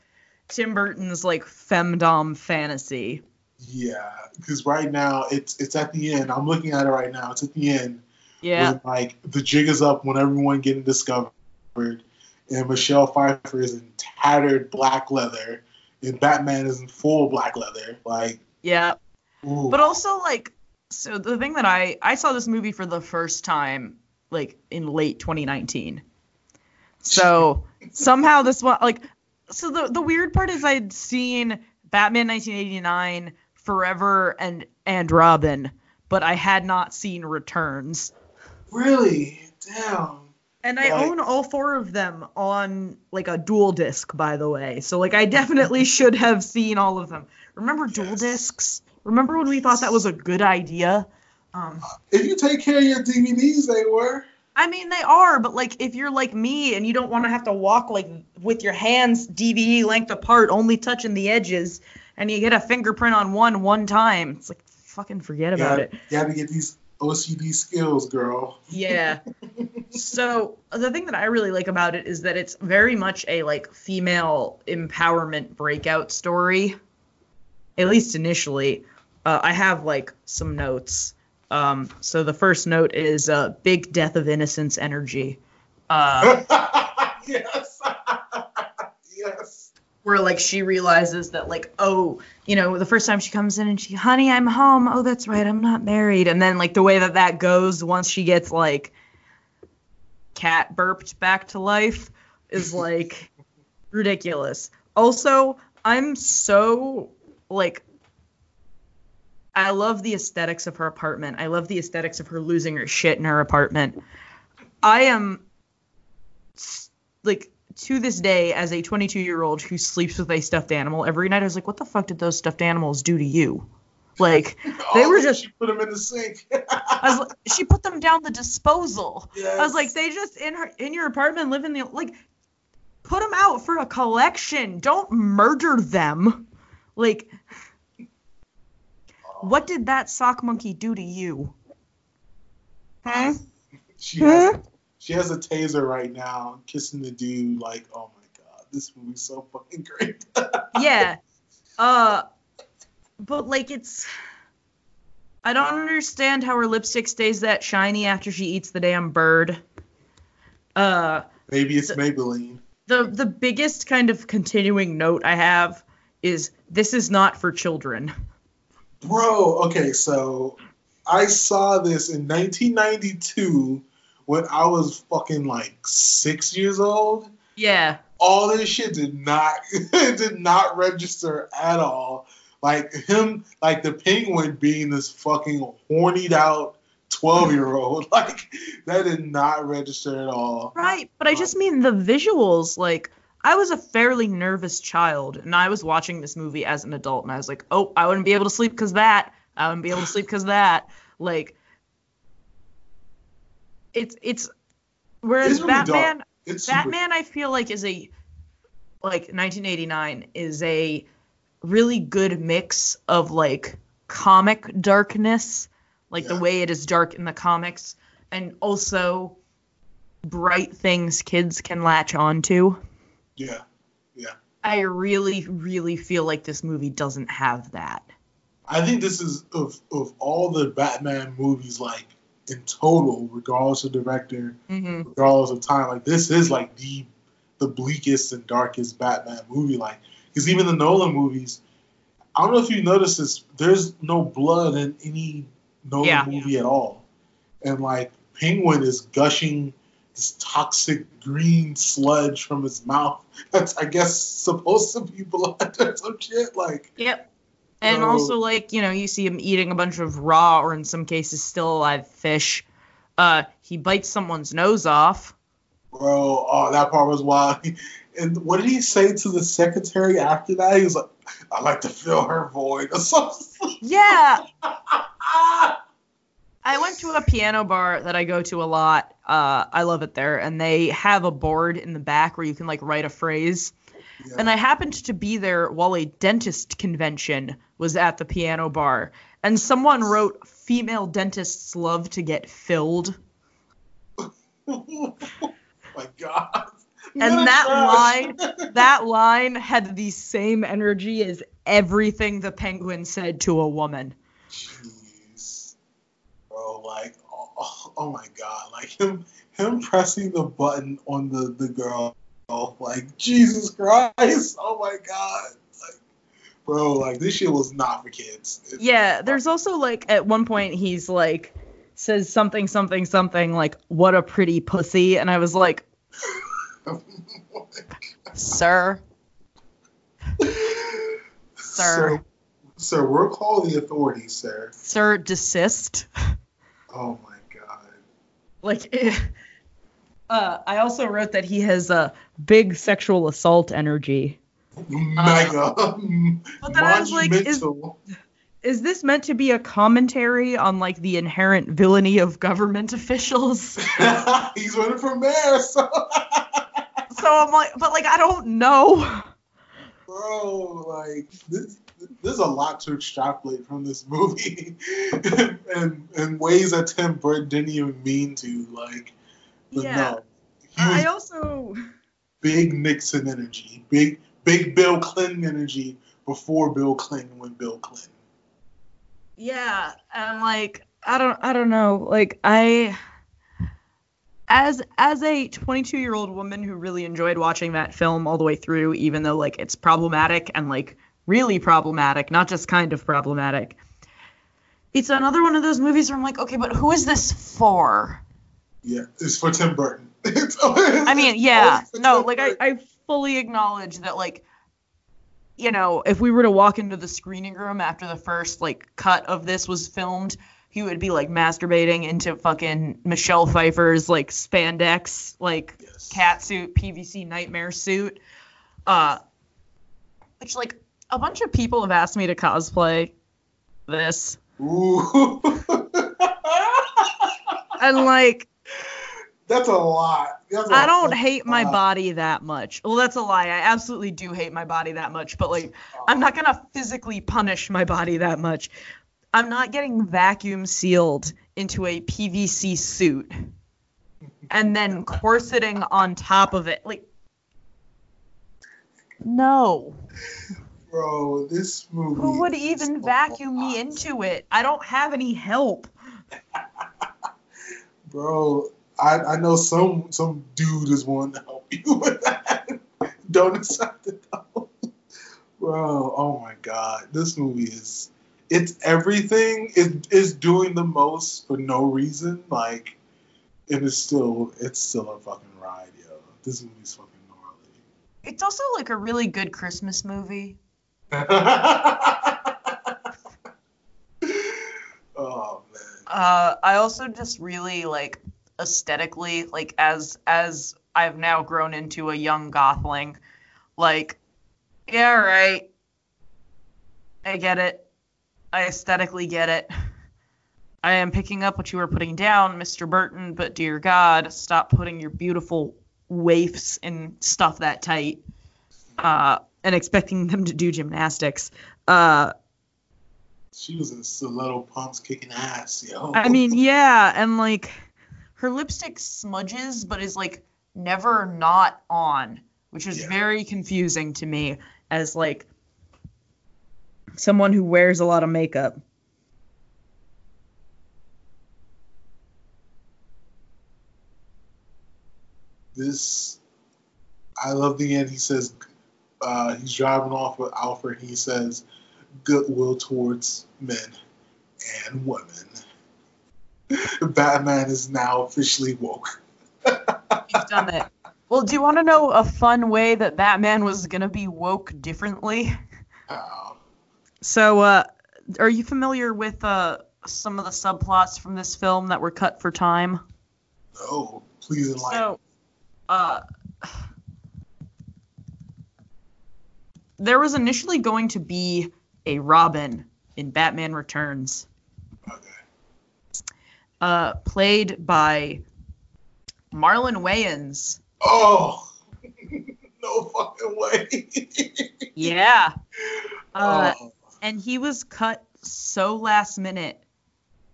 Tim Burton's like femdom fantasy. Yeah, because right now it's it's at the end. I'm looking at it right now. It's at the end. Yeah. Like the jig is up when everyone getting discovered, and Michelle Pfeiffer is in tattered black leather, and Batman is in full black leather. Like, Yeah. ooh. But also like so the thing that I I saw this movie for the first time like in late 2019. So somehow this one like so the the weird part is I'd seen Batman 1989, Forever and and Robin, but I had not seen Returns. really, damn. And I Like- own all four of them on like a dual disc, by the way. So like I definitely should have seen all of them. Remember dual discs? Remember when we thought that was a good idea? Um, If you take care of your DVDs, they were. I mean they are, but like if you're like me and you don't want to have to walk like with your hands DVE length apart, only touching the edges, and you get a fingerprint on one one time, it's like fucking forget about it. You got to get these OCD skills, girl. Yeah. so the thing that I really like about it is that it's very much a like female empowerment breakout story. At least initially. Uh, I have like some notes. Um, so the first note is uh, big death of innocence energy. Uh, yes. yes. where like she realizes that like oh you know the first time she comes in and she honey i'm home oh that's right i'm not married and then like the way that that goes once she gets like cat burped back to life is like ridiculous also i'm so like i love the aesthetics of her apartment. I love the aesthetics of her losing her shit in her apartment. I am like to this day as a 22 year old who sleeps with a stuffed animal every night i was like what the fuck did those stuffed animals do to you? Like oh, They Oh, were just- She put them in the sink. I was like, she put them down the disposal. I was like they just in her in your apartment live in the like put them out for a collection. Don't murder them. Like what did that sock monkey do to you huh? She has, she has a taser right now, kissing the dude. Like, oh my god, this movie's so fucking great. yeah uh but like it's i don't understand how her lipstick stays that shiny after she eats the damn bird uh Maybe it's Maybelline. the the biggest kind of continuing note i have is this is not for children Bro, okay, so I saw this in 1992 when I was fucking like six years old. yeah All this shit did not did not register at all. Like him, like the penguin being this fucking hornied out 12 year old. Like that did not register at all. right but i just mean the visuals like i was a fairly nervous child and i was watching this movie as an adult and i was like oh i wouldn't be able to sleep because that. I wouldn't be able to sleep because that. Like it's it's whereas It's batman Batman, I feel like is a like 1989 is a really good mix of like comic darkness, like the way it is dark in the comics, and also bright things kids can latch onto. Yeah. Yeah. I really, really feel like this movie doesn't have that. I think this is of of all the Batman movies, like in total, regardless of director, Mm-hmm. regardless of time, like this is like the the bleakest and darkest Batman movie. Like, because even the Nolan movies, I don't know if you noticed this, there's no blood in any Nolan Yeah. movie at all, and like Penguin is gushing this toxic green sludge from his mouth. That's I guess supposed to be blood or some shit. Like, Yep. And So- also, like, you know, you see him eating a bunch of raw or in some cases still alive fish. Uh, he bites someone's nose off. Bro, oh, that part was wild. And what did he say to the secretary after that? He was like, "I like to fill her void" or something. Yeah, I went to a piano bar that I go to a lot. Uh, I love it there, and they have a board in the back where you can like write a phrase. Yeah. And I happened to be there while a dentist convention was at the piano bar, and someone wrote "Female dentists love to get filled," oh my god. And that line that line had the same energy as everything the penguin said to a woman. Jeez. Bro, like, oh, oh my god, like him, him pressing the button on the the girl, like Jesus Christ, oh my god, like, bro, like this shit was not for kids. It's- Yeah, there's also like at one point he's like says something something something like what a pretty pussy and I was like, "Sir, Sir. Sir, sir, we'll call the authorities, sir. sir desist." Oh my god. Like uh I also wrote that he has a big sexual assault energy. Mega. But then I was like, is-. Is this meant to be a commentary on like the inherent villainy of government officials? He's running for mayor, so. so I'm like, but like I don't know. Bro, like this, there's a lot to extrapolate from this movie, and and ways that Tim Burton didn't even mean to. Like, but Yeah. no, I also big Nixon energy, big big Bill Clinton energy before Bill Clinton went Bill Clinton. yeah, and like I don't I don't know. Like I as as a 22 year old woman who really enjoyed watching that film all the way through, even though like it's problematic and like really problematic, not just kind of problematic. It's another one of those movies where I'm like, okay, but who is this for? Yeah, it's for Tim Burton. I mean, yeah, no, like I, I fully acknowledge that, like, you know, if we were to walk into the screening room after the first like cut of this was filmed, he would be like masturbating into fucking Michelle Pfeiffer's like spandex, like Yes. cat suit, PVC nightmare suit. Uh, which like a bunch of people have asked me to cosplay this, Ooh. and like That's a lot. That's a I don't fucking hate my body that much. Well, that's a lie. I absolutely do hate my body that much, but like I'm not gonna physically punish my body that much. I'm not getting vacuum sealed into a PVC suit and then corseting on top of it. Like no. Bro, this movie. Who would even vacuum me into it? I don't have any help. Bro, I, I know some some dude is wanting to help you with that. Don't accept it though. Bro, oh my god. This movie is it's everything. It is doing the most for no reason. Like it is still it's still a fucking ride, yo. This movie's fucking gnarly. It's also like a really good Christmas movie. oh man. Uh, I also just really like aesthetically, like as as I've now grown into a young gothling, like, yeah, right. I get it. I aesthetically get it. I am picking up what you were putting down, Mr. Burton, but dear God, stop putting your beautiful waifs in stuff that tight. Uh, and expecting them to do gymnastics. Uh, She was in stiletto pumps kicking ass, yo. I mean, yeah, and like her lipstick smudges, but is like never not on, which is Yeah. very confusing to me as like someone who wears a lot of makeup. this I love the end. He says uh, he's driving off with Alfred. He says goodwill towards men and women. Batman is now officially woke. He's done it. Well, do you want to know a fun way that Batman was gonna be woke differently? Uh, So, uh, are you familiar with uh some of the subplots from this film that were cut for time? no, please enlighten. So, uh, there was initially going to be a Robin in Batman Returns, okay. uh, played by Marlon Wayans. Oh, no fucking way. Yeah. Uh, oh, and he was cut so last minute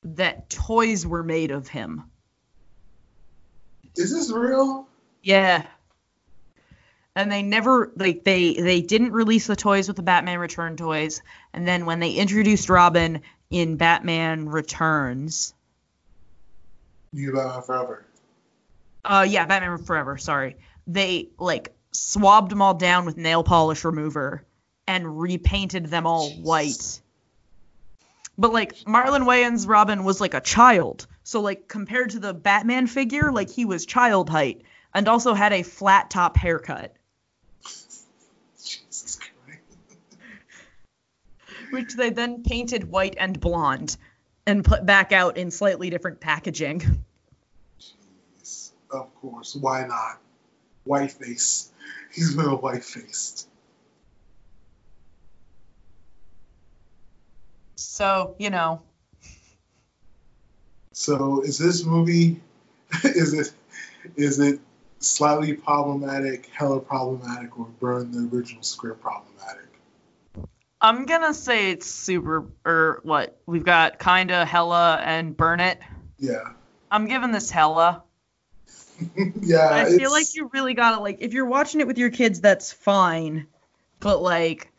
that toys were made of him. is this real? Yeah. And they never like they they didn't release the toys with the Batman Return toys, and then when they introduced Robin in Batman Returns, You Batman Forever. uh yeah, Batman Forever, sorry. They like swabbed them all down with nail polish remover and repainted them all Jesus. white. But like Marlon Wayans Robin was like a child. So like compared to the Batman figure, like he was child height and also had a flat top haircut. Which they then painted white and blonde and put back out in slightly different packaging. Jeez. Of course. Why not? White face. He's real white faced. So, you know, So is this movie is it is it slightly problematic, hella problematic, or burn the original script problematic? I'm gonna say it's super, or what? We've got kinda, hella, and burn it. Yeah. I'm giving this hella. yeah. I feel it's- like you really gotta, like, if you're watching it with your kids, that's fine. But, like,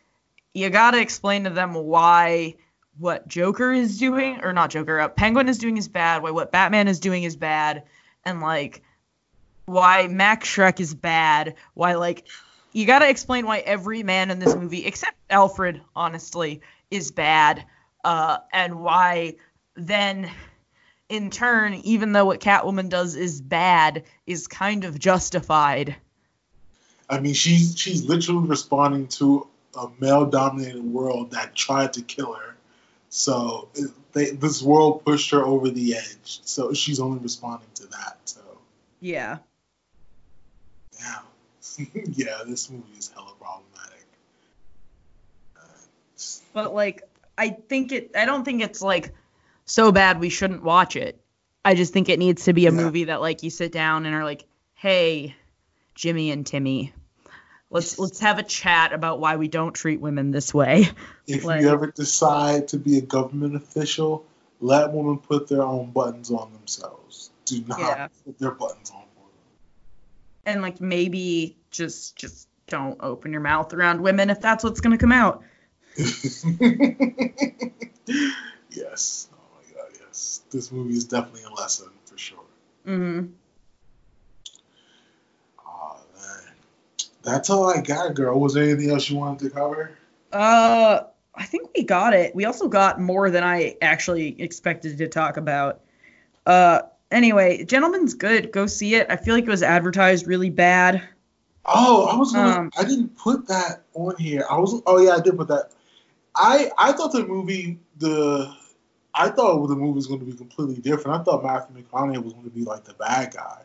you gotta explain to them why what Joker is doing, or not Joker, uh, Penguin is doing is bad, why what Batman is doing is bad, and, like, why Max Shreck is bad, why like you got to explain why every man in this movie except Alfred, honestly, is bad, uh, and why then in turn, even though what Catwoman does is bad, is kind of justified. I mean, she's she's literally responding to a male-dominated world that tried to kill her. So they, this world pushed her over the edge. So she's only responding to that. So Yeah. yeah, yeah, this movie is hella problematic. Uh, But like I think it I don't think it's like so bad we shouldn't watch it. I just think it needs to be a Yeah. movie that like you sit down and are like, "Hey, Jimmy and Timmy, let's let's have a chat about why we don't treat women this way." If Like- you ever decide to be a government official, let women put their own buttons on themselves. Do not Yeah. put their buttons on for And like maybe just just don't open your mouth around women if that's what's going to come out. yes. Oh my god, yes. This movie is definitely a lesson for sure. Mhm. Oh man. That's all I got, girl. Was there anything else you wanted to cover? Uh I think we got it. We also got more than I actually expected to talk about. Uh anyway, Gentleman's good. Go see it. I feel like it was advertised really bad. Oh, I was gonna. Um, I didn't put that on here. I was. Oh yeah, I did put that. I I thought the movie the. I thought the movie was going to be completely different. I thought Matthew McConaughey was going to be like the bad guy.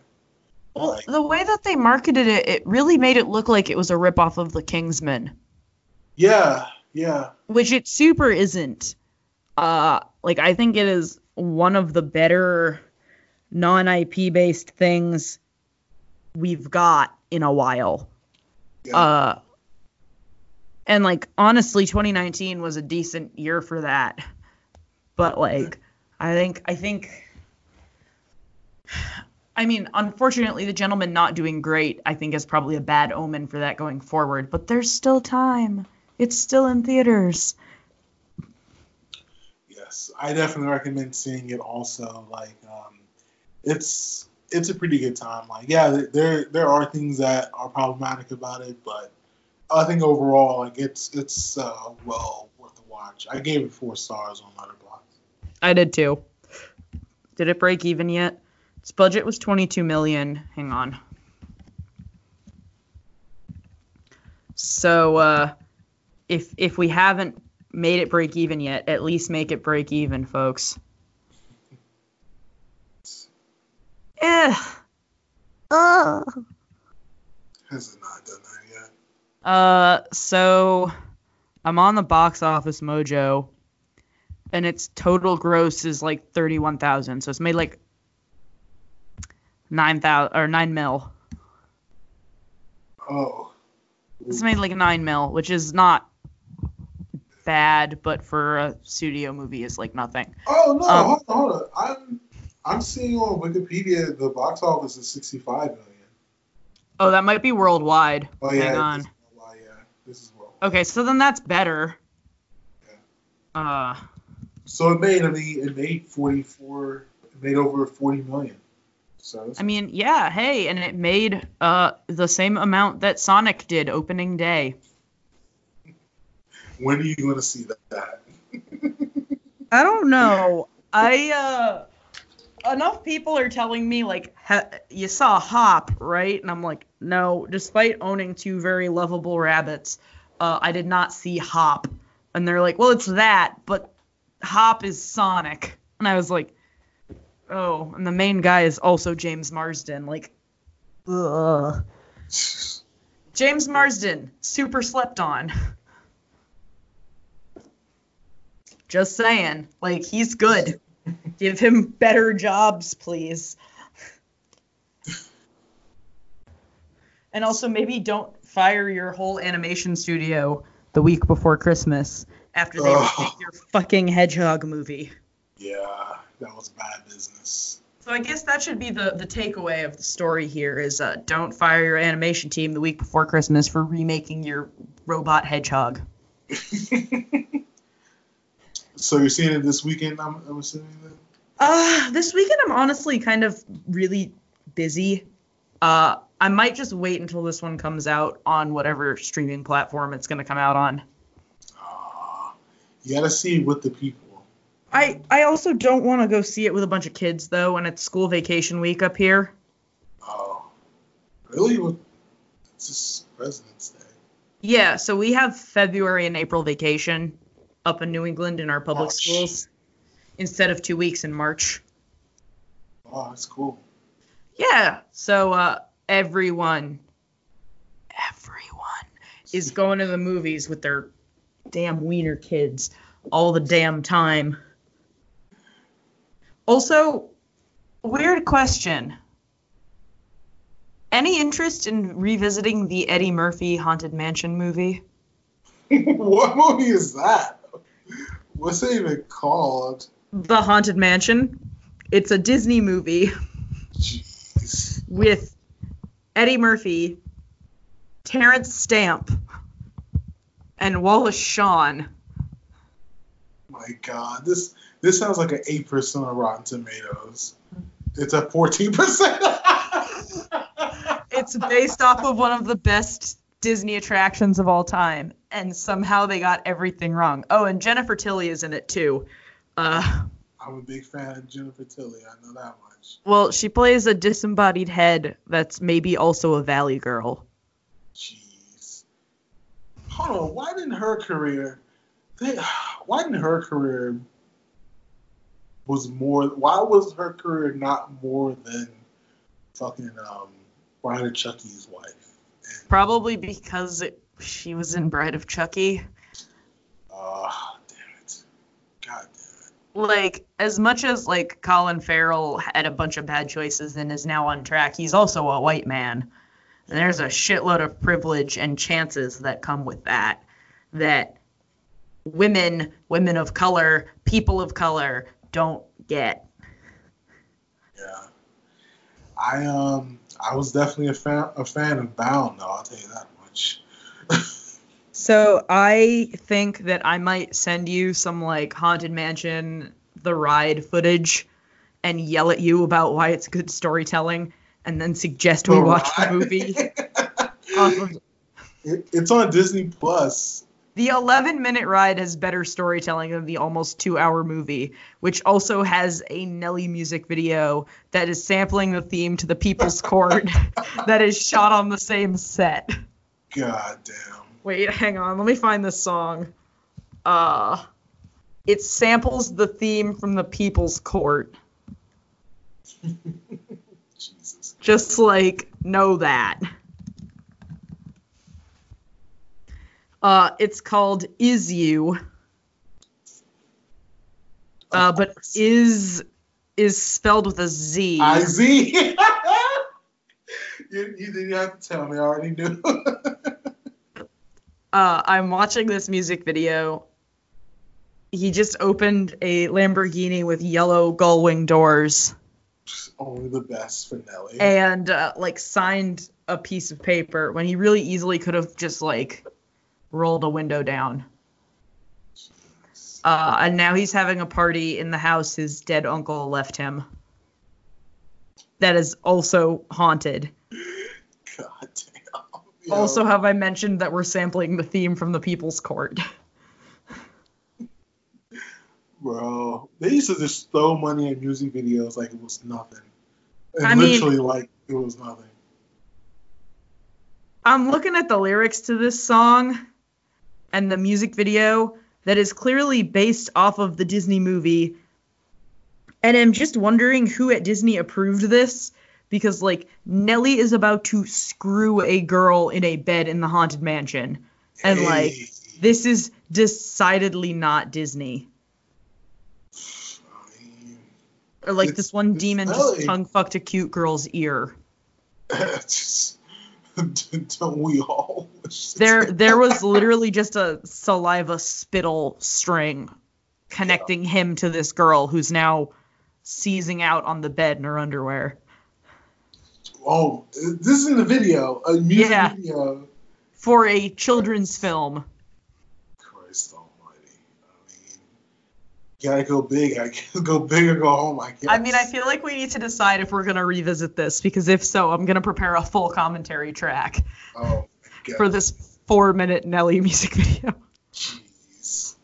Well, Like- the way that they marketed it, it really made it look like it was a ripoff of The Kingsman, Yeah, yeah. which it super isn't. Uh, like I think it is one of the better non-IP based things we've got in a while. yeah. Uh, and like honestly, 2019 was a decent year for that. But like, I think I think. I mean, unfortunately, the gentleman not doing great, I think, is probably a bad omen for that going forward. But there's still time. It's still in theaters. Yes, I definitely recommend seeing it. Also, like, um, it's it's a pretty good time. Like, yeah, there there are things that are problematic about it, but I think overall, like, it's it's uh, well worth a watch. I gave it four stars on Letterboxd. I did too. Did it break even yet? Its budget was 22 million. Hang on. So uh, if if we haven't made it break even yet, at least make it break even, folks. Eh. Ugh. Has it not done that yet? Uh, so I'm on the box office mojo, and its total gross is like thirty-one thousand. So it's made like nine thousand or nine mil. Oh, It's made like nine mil, which is not bad, but for a studio movie is like nothing. oh no! Um, hold on, hold on. I'm I'm seeing on Wikipedia the box office is 65 million. Oh, that might be worldwide. Oh yeah, Hang this on. is worldwide, yeah, this is world. Okay, so then that's better. Yeah. Uh, So it made I mean it made 44. It made over 40 million. So I mean, yeah, hey, and it made uh the same amount that Sonic did opening day. When are you going to see that? I don't know. I uh enough people are telling me like ha- you saw Hop, right? And I'm like, no. Despite owning two very lovable rabbits, uh, I did not see Hop. And they're like, well, it's that, but Hop is Sonic. And I was like, oh. And the main guy is also James Marsden. Like, ugh. James Marsden, super slept on. Just saying, like he's good. Give him better jobs, please. And also, maybe don't fire your whole animation studio the week before Christmas after they Ugh. make your fucking hedgehog movie. Yeah, that was bad business. So I guess that should be the the takeaway of the story here is uh, don't fire your animation team the week before Christmas for remaking your robot hedgehog. so you're seeing it this weekend? I'm, I'm assuming then. Uh, this weekend I'm honestly kind of really busy. Uh, I might just wait until this one comes out on whatever streaming platform it's going to come out on. Ah, you gotta see it with the people. I I also don't want to go see it with a bunch of kids though, and it's school vacation week up here. Oh, really? It's just President's Day. Yeah, so we have February and April vacation up in New England in our public Oh, schools instead of two weeks in March. Oh, that's cool. Yeah, so uh, everyone, everyone is going to the movies with their damn wiener kids all the damn time. Also, weird question. Any interest in revisiting the Eddie Murphy Haunted Mansion movie? what movie is that? What's it even called? The Haunted Mansion. It's a Disney movie Jeez. with Eddie Murphy, Terence Stamp, and Wallace Shawn. My God, this this sounds like an eight percent on Rotten Tomatoes. It's at fourteen percent. It's based off of one of the best Disney attractions of all time, and somehow they got everything wrong. Oh, and Jennifer Tilly is in it too. Uh, I'm a big fan of Jennifer Tilly. I know that much. well, she plays a disembodied head that's maybe also a Valley girl. Jeez. Hold on. Why didn't her career? They, why didn't her career was more? Why was her career not more than fucking um, Bride of Chucky's wife? And, Probably because it, she was in Bride of Chucky. uh, damn it. God damn it. like as much as like Colin Farrell had a bunch of bad choices and is now on track, he's also a white man. And there's a shitload of privilege and chances that come with that that women, women of color, people of color don't get. Yeah. I um I was definitely a fan a fan of Bound though, I'll tell you that much. So I think that I might send you some like haunted mansion the ride footage and yell at you about why it's good storytelling and then suggest we watch the movie. off of It- it's on Disney Plus. The 11 minute ride has better storytelling than the almost two hour movie, which also has a Nelly music video that is sampling the theme to the People's Court that is shot on the same set. God damn. Wait, hang on. Let me find this song. Uh, it samples the theme from the People's Court. Jesus. Just like, know that. Uh, it's called Is You. Uh, but is is spelled with a Z. I see. you, you didn't have to tell me. I already knew. Uh, I'm watching this music video. He just opened a Lamborghini with yellow gull wing doors Only the best for Nelly. and uh, like signed a piece of paper when he really easily could have just like rolled a window down. Uh, and now he's having a party in the house his dead uncle left him. That is also haunted. God damn. Yo, Also, have I mentioned that we're sampling the theme from the People's Court? bro, they used to just throw money in music videos like it was nothing. And I mean- literally like it was nothing. I'm looking at the lyrics to this song and the music video that is clearly based off of the Disney movie. And I'm just wondering who at Disney approved this because, like, Nelly is about to screw a girl in a bed in the Haunted Mansion. And, like, Hey, this is decidedly not Disney. Or, like, It's- this one demon Nelly. just tongue fucked a cute girl's ear. just, don't we all? There, there was literally just a saliva spittle string connecting him to this girl who's now seizing out on the bed in her underwear. Oh, this is in the video, a music Yeah. video. For a children's film. Christ Almighty! I mean, gotta go big. I go big or go home. I guess. I mean, I feel like we need to decide if we're gonna revisit this because if so, I'm gonna prepare a full commentary track Oh, for this four-minute Nelly music video. Jeez.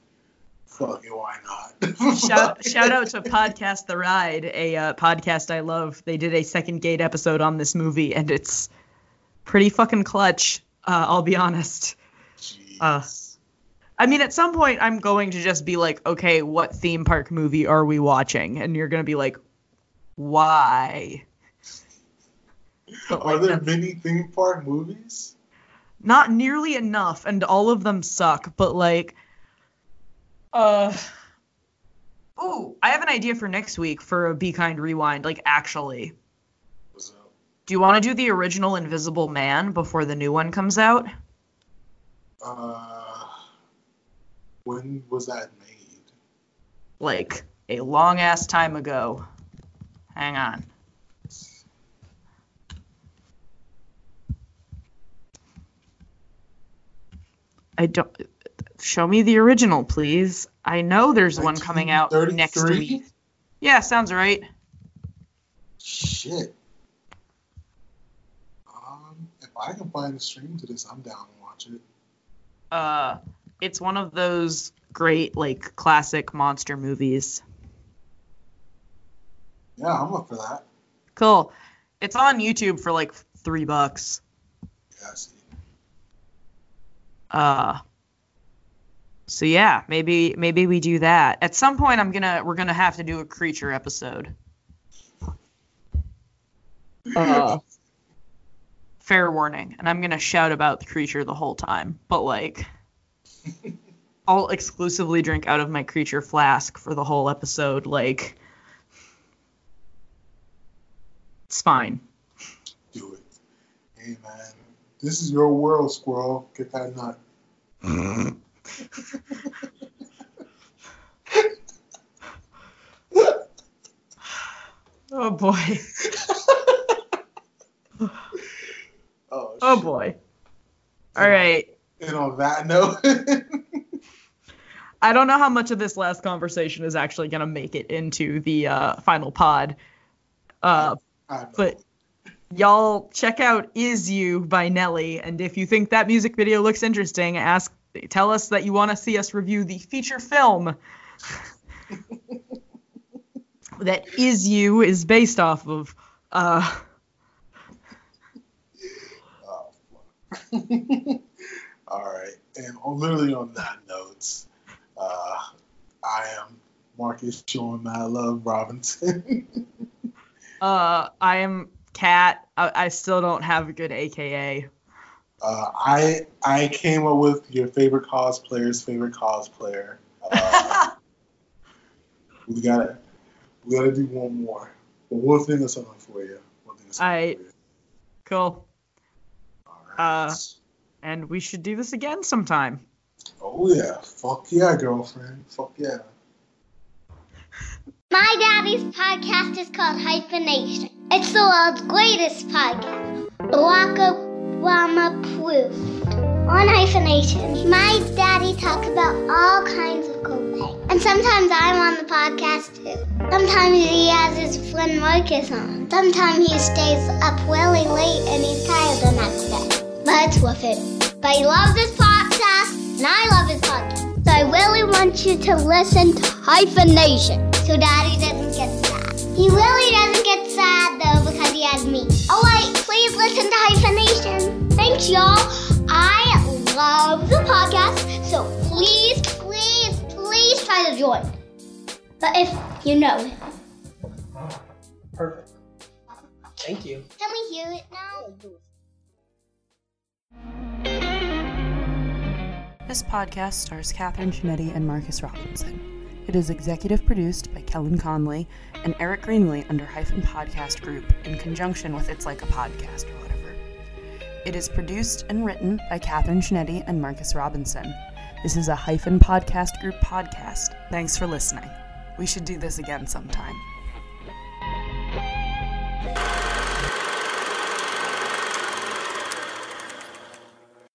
Fucking why not? shout, shout out to Podcast The Ride, a uh, podcast I love. They did a second gate episode on this movie, and it's pretty fucking clutch. Uh, I'll be honest. Jeez. Uh, I mean, at some point, I'm going to just be like, okay, what theme park movie are we watching? And you're gonna be like, why? But, Are like, there many theme park movies? not nearly enough, and all of them suck. But like, uh, oh, I have an idea for next week for a Be Kind Rewind. Like, actually, do you want to do the original Invisible Man before the new one comes out? Uh, when was that made? Like a long ass time ago. Hang on. I don't. Show me the original, please. I know there's one coming out next 1933? week. Yeah, sounds right. Shit. Um, if I can find a stream to this, I'm down to watch it. Uh, it's one of those great like classic monster movies. Yeah, I'm up for that. Cool. It's on YouTube for like three bucks. Yeah, I see. Uh so yeah, maybe maybe we do that. At some point I'm gonna we're gonna have to do a creature episode. Uh fair warning. And I'm gonna shout about the creature the whole time. But like I'll exclusively drink out of my creature flask for the whole episode, like it's fine. Do it. Hey, man. This is your world, squirrel. Get that nut. Oh boy. Oh, Oh boy. All right. And on that note, I don't know how much of this last conversation is actually going to make it into the uh, final pod. Uh, but y'all check out Is You by Nelly. And if you think that music video looks interesting, ask, tell us that you want to see us review the feature film that Is You is based off of. Uh, Oh. All right. And on, literally on that note, uh, I am Marcus showing my love Robinson. uh, I am Kat. I, I still don't have a good AKA. uh, I I came up with your favorite cosplayer's favorite cosplayer. Uh, we gotta we gotta do one more. But we'll think of something for you. We'll think of something Aight. for you. Cool. All right. Uh, And we should do this again sometime. oh yeah. Fuck yeah, girlfriend. Fuck yeah. My daddy's podcast is called Hyphenation. It's the world's greatest podcast. Barack Obama approved. On Hyphenation, my daddy talks about all kinds of cool things. And sometimes I'm on the podcast too. Sometimes he has his friend Marcus on. Sometimes he stays up really late and he's tired the next day. But it's worth it. But he loves this podcast and I love his podcast. So I really want you to listen to Hyphenation so Daddy doesn't get sad. He really doesn't get sad though because he has me. Oh wait, please listen to Hyphenation. Thanks y'all. I love the podcast, so please, please, please try to join. But if you know Perfect. Thank you. can we hear it now? This podcast stars Katherine Chinetti and Marcus Robinson. It is executive produced by Kellen Conley and Eric Greenley under Hyphen Podcast Group in conjunction with It's Like a Podcast or whatever. It is produced and written by Katherine Chinetti and Marcus Robinson. This is a Hyphen Podcast Group podcast. Thanks for listening. We should do this again sometime.